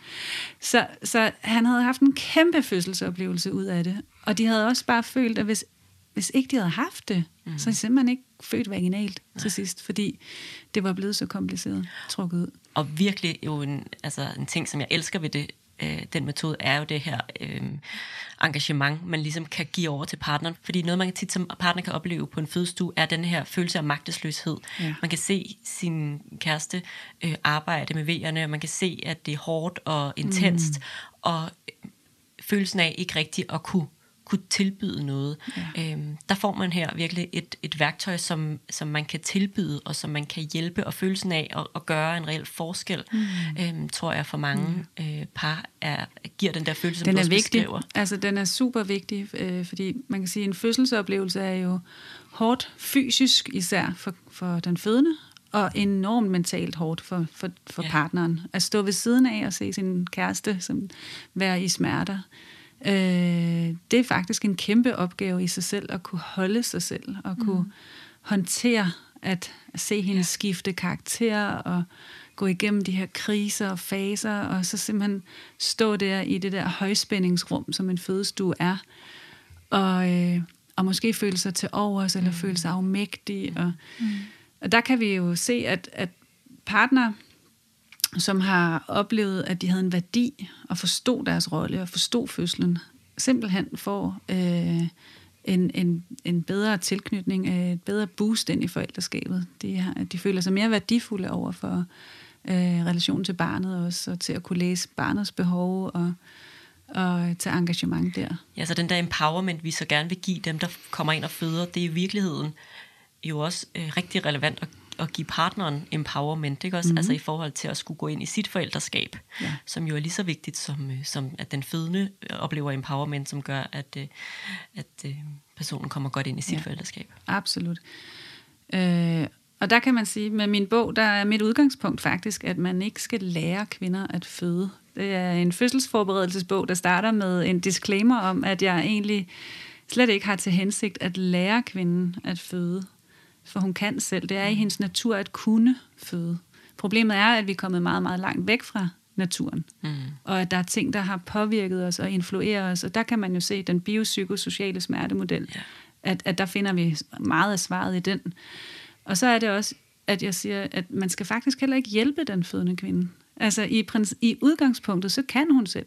Så, så han havde haft en kæmpe fødselsoplevelse ud af det. Og de havde også bare følt, at hvis, hvis ikke de havde haft det, mm. så er de simpelthen ikke født vaginalt til sidst, fordi det var blevet så kompliceret trukket ud. Og virkelig jo en, altså en ting, som jeg elsker ved det, øh, den metode, er jo det her øh, engagement, man ligesom kan give over til partneren. Fordi noget, man tit som partner kan opleve på en fødestue, er den her følelse af magtesløshed. Ja. Man kan se sin kæreste øh, arbejde med vejerne, og man kan se, at det er hårdt og intenst, mm. og følelsen af ikke rigtig at kunne kunne tilbyde noget. Ja. Øhm, der får man her virkelig et, et værktøj, som, som man kan tilbyde, og som man kan hjælpe, og følelsen af at, at gøre en reel forskel, mm. øhm, tror jeg for mange mm. øh, par er, giver den der følelse, den som er vigtig. Beskriver. Altså, den er super vigtig, øh, fordi man kan sige, at en fødselsoplevelse er jo hårdt fysisk, især for, for den fødende, og enormt mentalt hårdt for, for, for ja. partneren. At stå ved siden af og se sin kæreste som være i smerter, Øh, det er faktisk en kæmpe opgave i sig selv, at kunne holde sig selv, og kunne mm. håndtere at se hende ja. skifte karakter, og gå igennem de her kriser og faser, og så simpelthen stå der i det der højspændingsrum, som en fødestue er, og, øh, og måske føle sig til overs, eller mm. føle sig afmægtig. Og, mm. og der kan vi jo se, at, at partner som har oplevet, at de havde en værdi og forstod deres rolle og forstod fødslen, simpelthen får øh, en, en, en bedre tilknytning, øh, et bedre boost ind i forældreskabet. De, har, de føler sig mere værdifulde over for øh, relationen til barnet også, og til at kunne læse barnets behov og og tage engagement der. Ja, så den der empowerment, vi så gerne vil give dem, der kommer ind og føder, det er i virkeligheden jo også øh, rigtig relevant at, at give partneren empowerment, ikke også? Mm-hmm. Altså i forhold til at skulle gå ind i sit forældreskab, ja. som jo er lige så vigtigt som, øh, som at den fødende oplever empowerment, som gør, at, øh, at øh, personen kommer godt ind i sit ja. forældreskab. Absolut. Øh, og der kan man sige, med min bog, der er mit udgangspunkt faktisk, at man ikke skal lære kvinder at føde. Det er en fødselsforberedelsesbog, der starter med en disclaimer om, at jeg egentlig slet ikke har til hensigt at lære kvinden at føde. For hun kan selv. Det er i hendes natur at kunne føde. Problemet er, at vi er kommet meget, meget langt væk fra naturen. Mm. Og at der er ting, der har påvirket os og influeret os. Og der kan man jo se den biopsykosociale smertemodel. Yeah. At, at der finder vi meget af svaret i den. Og så er det også, at jeg siger, at man skal faktisk heller ikke hjælpe den fødende kvinde. Altså i, i udgangspunktet, så kan hun selv.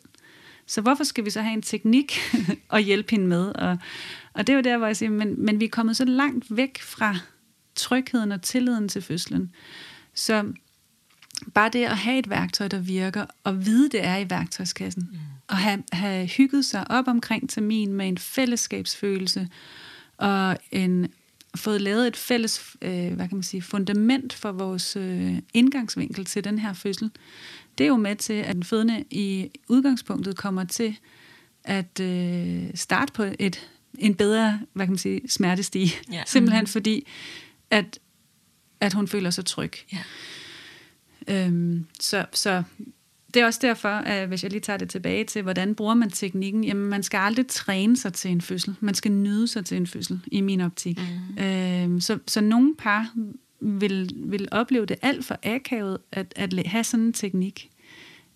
Så hvorfor skal vi så have en teknik at hjælpe hende med? Og, og det er jo der, hvor jeg siger, men, men vi er kommet så langt væk fra trygheden og tilliden til fødslen. Så bare det at have et værktøj, der virker, og vide, det er i værktøjskassen, mm. og have, have hygget sig op omkring termin med en fællesskabsfølelse, og en fået lavet et fælles øh, hvad kan man sige, fundament for vores øh, indgangsvinkel til den her fødsel, det er jo med til, at den fødende i udgangspunktet kommer til at øh, starte på et, en bedre hvad kan man sige, smertestige. Ja. Simpelthen fordi, at, at hun føler sig tryg. Ja. Øhm, så, så det er også derfor, at hvis jeg lige tager det tilbage til, hvordan bruger man teknikken, jamen man skal aldrig træne sig til en fødsel. Man skal nyde sig til en fødsel, i min optik. Mm. Øhm, så, så nogle par vil, vil opleve det alt for akavet at, at have sådan en teknik.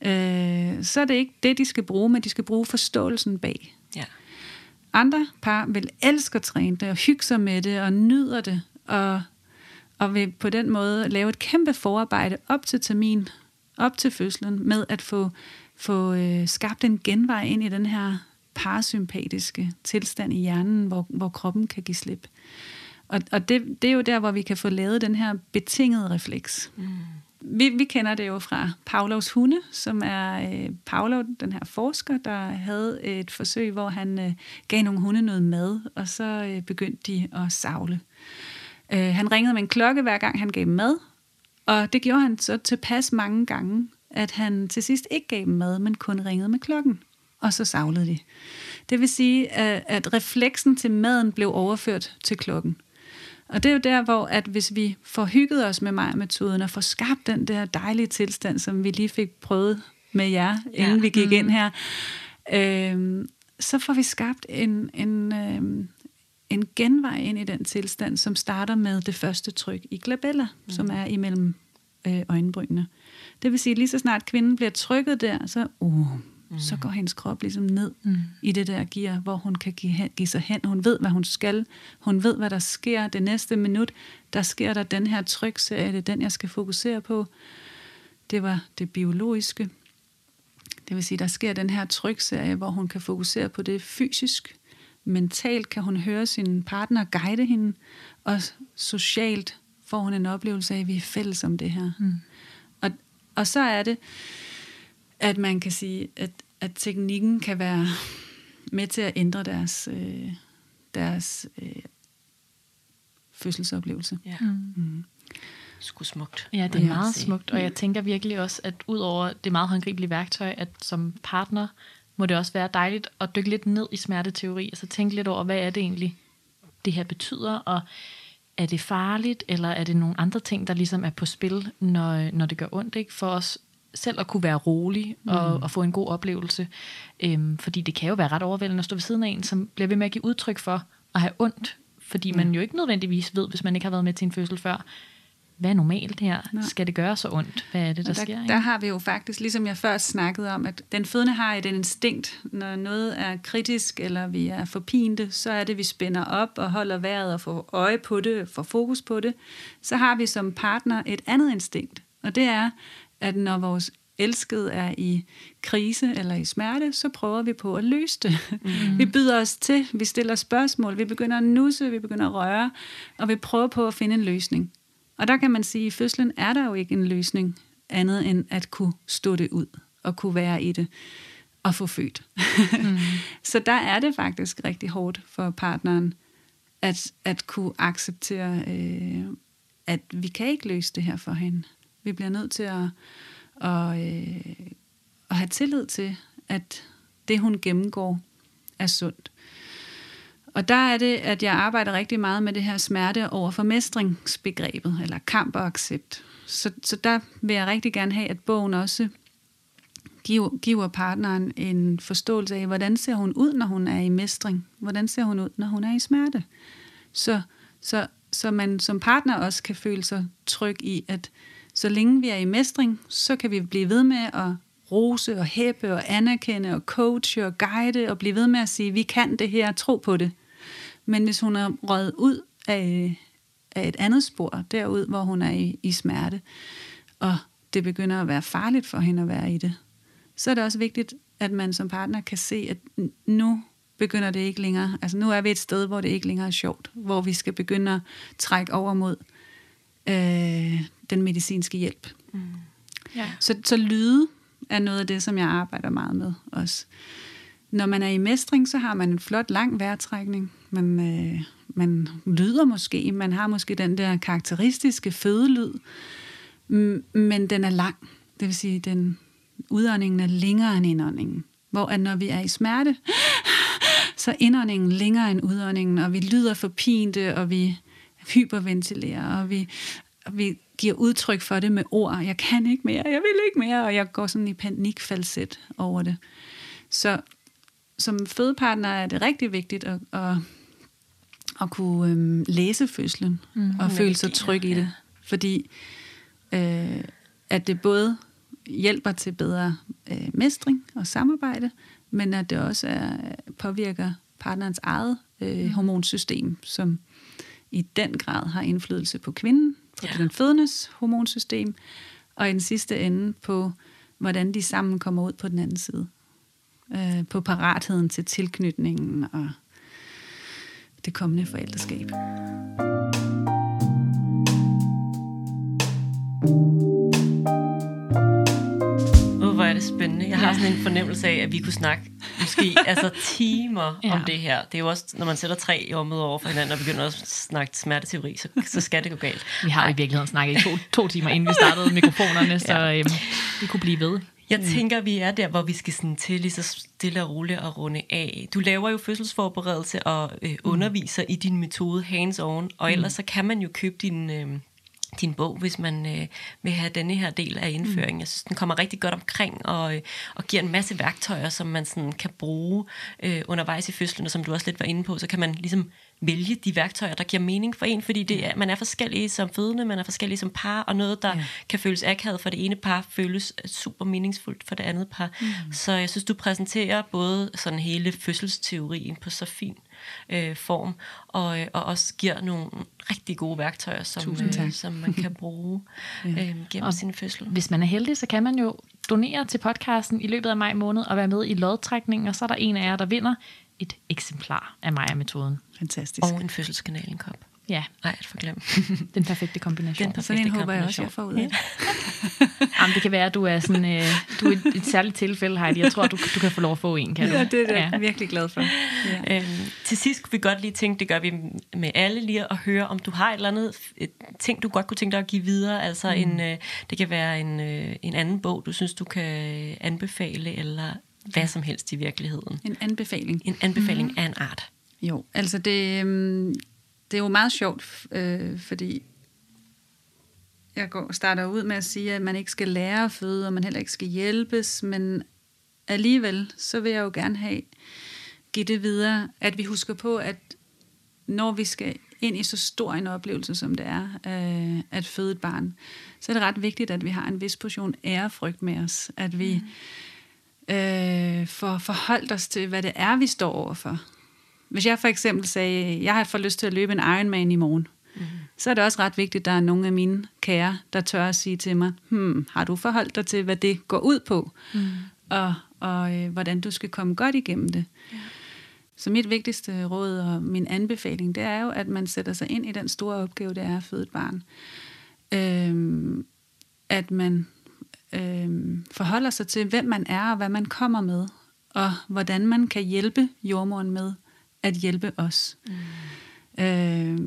Øh, så er det ikke det, de skal bruge, men de skal bruge forståelsen bag. Ja. Andre par vil elske at træne det, og hygge sig med det, og nyder det, og, og vil på den måde lave et kæmpe forarbejde op til termin, op til fødslen med at få, få øh, skabt en genvej ind i den her parasympatiske tilstand i hjernen, hvor, hvor kroppen kan give slip. Og, og det, det er jo der, hvor vi kan få lavet den her betingede refleks. Mm. Vi, vi kender det jo fra Pavlovs hunde, som er øh, Pavlov, den her forsker, der havde et forsøg, hvor han øh, gav nogle hunde noget mad, og så øh, begyndte de at savle. Øh, han ringede med en klokke, hver gang han gav mad, og det gjorde han så tilpas mange gange, at han til sidst ikke gav dem mad, men kun ringede med klokken. Og så savlede de. Det vil sige, at refleksen til maden blev overført til klokken. Og det er jo der, hvor at hvis vi får hygget os med mig-metoden og får skabt den der dejlige tilstand, som vi lige fik prøvet med jer, inden ja. vi gik mm. ind her, øh, så får vi skabt en, en, øh, en genvej ind i den tilstand, som starter med det første tryk i glabella, mm. som er imellem øh, øjenbrynene. Det vil sige, lige så snart kvinden bliver trykket der, så, uh, mm. så går hendes krop ligesom ned mm. i det der gear, hvor hun kan give, hen, give sig hen. Hun ved, hvad hun skal. Hun ved, hvad der sker det næste minut. Der sker der den her trykserie, det er den, jeg skal fokusere på. Det var det biologiske. Det vil sige, der sker den her trykserie, hvor hun kan fokusere på det fysisk, mentalt kan hun høre sin partner guide hende, og socialt får hun en oplevelse af, at vi er fælles om det her. Mm. Og, og så er det, at man kan sige, at, at teknikken kan være med til at ændre deres, øh, deres øh, fødselsoplevelse. Ja. Mm. Mm. Sku smukt. Ja, det er meget smukt, og jeg tænker virkelig også, at udover det meget håndgribelige værktøj, at som partner må det også være dejligt at dykke lidt ned i smerteteori, og så tænke lidt over, hvad er det egentlig, det her betyder, og er det farligt, eller er det nogle andre ting, der ligesom er på spil, når, når det gør ondt, ikke? For os selv at kunne være rolig og, mm. og få en god oplevelse. Øhm, fordi det kan jo være ret overvældende at stå ved siden af en, som bliver ved med at give udtryk for at have ondt, fordi mm. man jo ikke nødvendigvis ved, hvis man ikke har været med til en fødsel før, hvad er normalt her? Nå. Skal det gøre så ondt? Hvad er det, der, der sker? Ikke? Der har vi jo faktisk, ligesom jeg først snakkede om, at den fødende har et instinkt. Når noget er kritisk, eller vi er forpinte, så er det, vi spænder op og holder vejret og får øje på det, får fokus på det. Så har vi som partner et andet instinkt, og det er, at når vores elskede er i krise eller i smerte, så prøver vi på at løse det. Mm. Vi byder os til, vi stiller spørgsmål, vi begynder at nusse, vi begynder at røre, og vi prøver på at finde en løsning. Og der kan man sige, at i fødslen er der jo ikke en løsning andet end at kunne stå det ud og kunne være i det. at få født. Mm. så der er det faktisk rigtig hårdt for partneren at, at kunne acceptere, øh, at vi kan ikke løse det her for hende. Vi bliver nødt til at, at, øh, at have tillid til, at det, hun gennemgår, er sundt. Og der er det, at jeg arbejder rigtig meget med det her smerte over for mestringsbegrebet, eller kamp og accept. Så, så der vil jeg rigtig gerne have, at bogen også giver, giver partneren en forståelse af, hvordan ser hun ud, når hun er i mestring? Hvordan ser hun ud, når hun er i smerte? Så, så, så man som partner også kan føle sig tryg i, at så længe vi er i mestring, så kan vi blive ved med at rose og hæppe og anerkende og coache og guide og blive ved med at sige, vi kan det her, tro på det. Men hvis hun er røget ud af, af et andet spor, derud, hvor hun er i, i smerte, og det begynder at være farligt for hende at være i det, så er det også vigtigt, at man som partner kan se, at nu begynder det ikke længere, altså nu er vi et sted, hvor det ikke længere er sjovt, hvor vi skal begynde at trække over mod øh, den medicinske hjælp. Mm. Ja. Så, så lyde er noget af det, som jeg arbejder meget med også. Når man er i mestring, så har man en flot lang vejrtrækning. Man, øh, man lyder måske, man har måske den der karakteristiske fødelyd, men den er lang. Det vil sige, den udåndingen er længere end indåndingen. Hvor at når vi er i smerte, så indåndingen længere end udåndingen, og vi lyder for pinte, og vi hyperventilerer, og vi, og vi giver udtryk for det med ord. Jeg kan ikke mere, jeg vil ikke mere, og jeg går sådan i panikfalset over det. Så som fødepartner er det rigtig vigtigt at, at, at kunne øhm, læse fødslen mm, og føle sig tryg i det. Fordi øh, at det både hjælper til bedre øh, mestring og samarbejde, men at det også er, påvirker partnerens eget øh, mm. hormonsystem, som i den grad har indflydelse på kvinden, på ja. den fødendes hormonsystem, og i den sidste ende på, hvordan de sammen kommer ud på den anden side. Øh, på paratheden til tilknytningen og det kommende forældreskab. hvor er det spændende. Jeg har ja. sådan en fornemmelse af, at vi kunne snakke måske altså timer ja. om det her. Det er jo også, når man sætter tre jordmøder over for hinanden og begynder at snakke smerteteori, så, så skal det gå galt. Vi har i virkeligheden snakket i to, to timer, inden vi startede mikrofonerne, så ja. øhm, vi kunne blive ved. Jeg mm. tænker, vi er der, hvor vi skal sådan til lige så stille og roligt at runde af. Du laver jo fødselsforberedelse og øh, mm. underviser mm. i din metode hands-on, og ellers mm. så kan man jo købe din... Øh, din bog, hvis man øh, vil have denne her del af indføringen. Mm. Jeg synes, den kommer rigtig godt omkring og, øh, og giver en masse værktøjer, som man sådan kan bruge øh, undervejs i fødslen, og som du også lidt var inde på, så kan man ligesom vælge de værktøjer, der giver mening for en, fordi det er, man er forskellige som fødende, man er forskellige som par, og noget, der ja. kan føles akavet for det ene par, føles super meningsfuldt for det andet par. Mm. Så jeg synes, du præsenterer både sådan hele fødselsteorien på så fin øh, form, og, øh, og også giver nogle rigtig gode værktøjer, som, øh, som man kan bruge ja. øh, gennem og sin fødsel. Hvis man er heldig, så kan man jo donere til podcasten i løbet af maj måned og være med i lodtrækningen, og så er der en af jer, der vinder et eksemplar af Maja-metoden. Fantastisk. Og en fødselskanal, en kop. Ja. Nej, for glem. Den perfekte kombination. Den perfekte sådan en håber jeg også, jeg får ud af det. Jamen, det kan være, at du er, sådan, øh, du er et, et særligt tilfælde, Heidi. Jeg tror, du, du kan få lov at få en, kan du? Ja, det er det. Ja. Jeg er virkelig glad for. Ja. Øhm, til sidst kunne vi godt lige tænke, det gør vi med alle lige, at høre, om du har et eller andet et ting, du godt kunne tænke dig at give videre. Altså, mm. en, øh, det kan være en, øh, en anden bog, du synes, du kan anbefale, eller hvad som helst i virkeligheden. En anbefaling. En anbefaling mm. af en art. Jo, altså det, øhm, det er jo meget sjovt, øh, fordi jeg går, starter ud med at sige, at man ikke skal lære at føde, og man heller ikke skal hjælpes, men alligevel, så vil jeg jo gerne have, give det videre, at vi husker på, at når vi skal ind i så stor en oplevelse, som det er øh, at føde et barn, så er det ret vigtigt, at vi har en vis portion ærefrygt med os. At vi mm. øh, får forholdt os til, hvad det er, vi står overfor. Hvis jeg for eksempel sagde, jeg har fået lyst til at løbe en Ironman i morgen, mm. så er det også ret vigtigt, at der er nogle af mine kære, der tør at sige til mig, hmm, har du forholdt dig til, hvad det går ud på, mm. og, og øh, hvordan du skal komme godt igennem det. Ja. Så mit vigtigste råd og min anbefaling, det er jo, at man sætter sig ind i den store opgave, det er at føde et barn. Øhm, at man øhm, forholder sig til, hvem man er og hvad man kommer med. og hvordan man kan hjælpe jordmoren med at hjælpe os. Mm. Øh,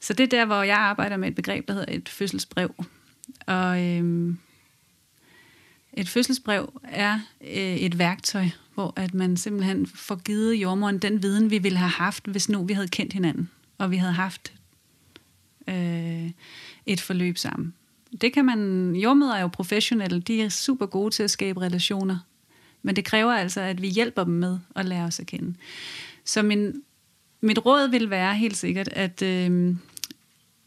så det er der, hvor jeg arbejder med et begreb, der hedder et fødselsbrev. Og øh, et fødselsbrev er øh, et værktøj, hvor at man simpelthen får givet jordmoren den viden, vi ville have haft, hvis nu vi havde kendt hinanden, og vi havde haft øh, et forløb sammen. Det kan man, jordmøder er jo professionelle, de er super gode til at skabe relationer, men det kræver altså, at vi hjælper dem med at lære os at kende. Så min, mit råd vil være helt sikkert, at, øh,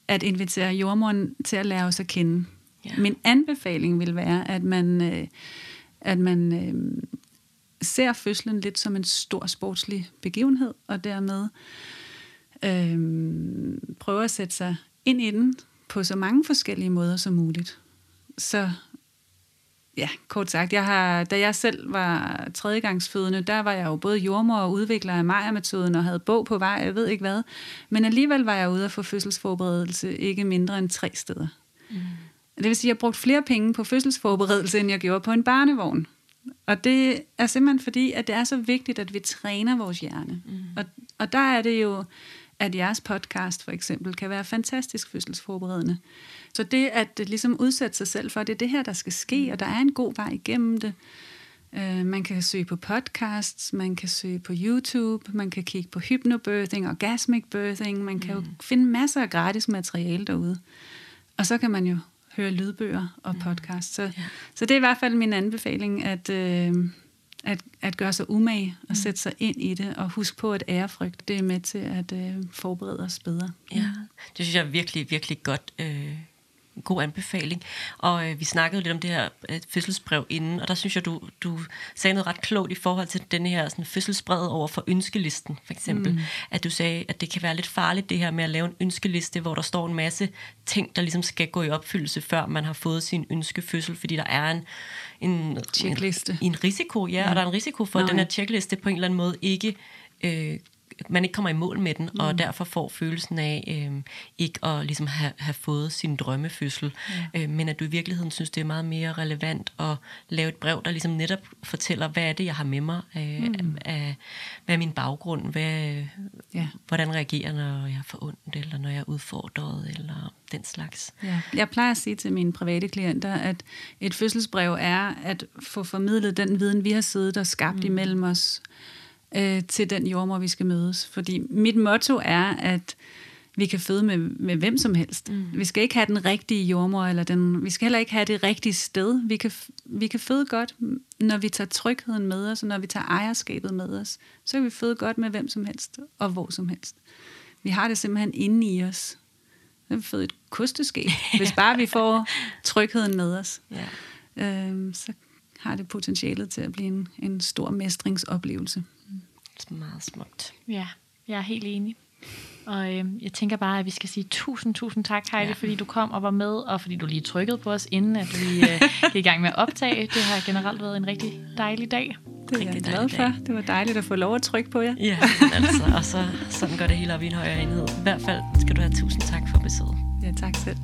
at invitere jordmoren til at lære os at kende. Ja. Min anbefaling vil være, at man, øh, at man øh, ser fødslen lidt som en stor sportslig begivenhed, og dermed øh, prøver at sætte sig ind i den på så mange forskellige måder som muligt. Så ja, kort sagt, jeg har, da jeg selv var tredjegangsfødende, der var jeg jo både jordmor og udvikler af Maja-metoden og havde bog på vej, jeg ved ikke hvad. Men alligevel var jeg ude at få fødselsforberedelse ikke mindre end tre steder. Mm. Det vil sige, at jeg brugte flere penge på fødselsforberedelse, end jeg gjorde på en barnevogn. Og det er simpelthen fordi, at det er så vigtigt, at vi træner vores hjerne. Mm. Og, og der er det jo, at jeres podcast for eksempel kan være fantastisk fødselsforberedende. Så det at ligesom udsætte sig selv for, at det er det her, der skal ske, og der er en god vej igennem det. Uh, man kan søge på podcasts, man kan søge på YouTube, man kan kigge på hypnobirthing, orgasmic birthing, man kan mm. jo finde masser af gratis materiale derude. Og så kan man jo høre lydbøger og podcasts. Så, ja. så det er i hvert fald min anbefaling, at, uh, at, at gøre sig umage og mm. sætte sig ind i det, og huske på, at ærefrygt, det er med til at uh, forberede os bedre. Ja, det synes jeg er virkelig, virkelig godt øh, god anbefaling. Og øh, vi snakkede lidt om det her øh, fødselsbrev inden, og der synes jeg, du, du sagde noget ret klogt i forhold til den her sådan, fødselsbrev over for ønskelisten, for eksempel. Mm. At du sagde, at det kan være lidt farligt det her med at lave en ønskeliste, hvor der står en masse ting, der ligesom skal gå i opfyldelse, før man har fået sin ønskefødsel, fordi der er en, en, checkliste. En, en risiko, ja, ja, og der er en risiko for, at den her checkliste på en eller anden måde ikke øh, man ikke kommer i mål med den, mm. og derfor får følelsen af øh, ikke at ligesom have, have fået sin drømmefødsel, ja. øh, men at du i virkeligheden synes, det er meget mere relevant at lave et brev, der ligesom netop fortæller, hvad er det, jeg har med mig, øh, mm. af, hvad er min baggrund, hvad, ja. hvordan reagerer når jeg får ondt, eller når jeg er udfordret, eller den slags. Ja. Jeg plejer at sige til mine private klienter, at et fødselsbrev er at få formidlet den viden, vi har siddet og skabt mm. imellem os, øh, til den jordmor, vi skal mødes. Fordi mit motto er, at vi kan føde med, med hvem som helst. Mm. Vi skal ikke have den rigtige jordmor, eller den, vi skal heller ikke have det rigtige sted. Vi kan, vi kan føde godt, når vi tager trygheden med os, og når vi tager ejerskabet med os. Så kan vi føde godt med hvem som helst, og hvor som helst. Vi har det simpelthen inde i os. Så vi føde et kosteskab, hvis bare vi får trygheden med os. Ja. Øhm, så har det potentialet til at blive en, en stor mestringsoplevelse meget smukt. Ja, jeg er helt enig. Og øh, jeg tænker bare, at vi skal sige tusind, tusind tak, Heidi, ja. fordi du kom og var med, og fordi du lige trykkede på os, inden at vi øh, gik i gang med at optage. Det har generelt været en rigtig dejlig dag. Det er jeg glad for. Det var dejligt at få lov at trykke på jer. Ja, altså, og så sådan går det hele op i en højere enhed. I hvert fald skal du have tusind tak for besøget. Ja, tak selv.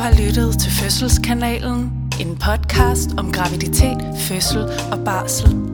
Har lyttet til Fødselskanalen, en podcast om graviditet, fødsel og barsel.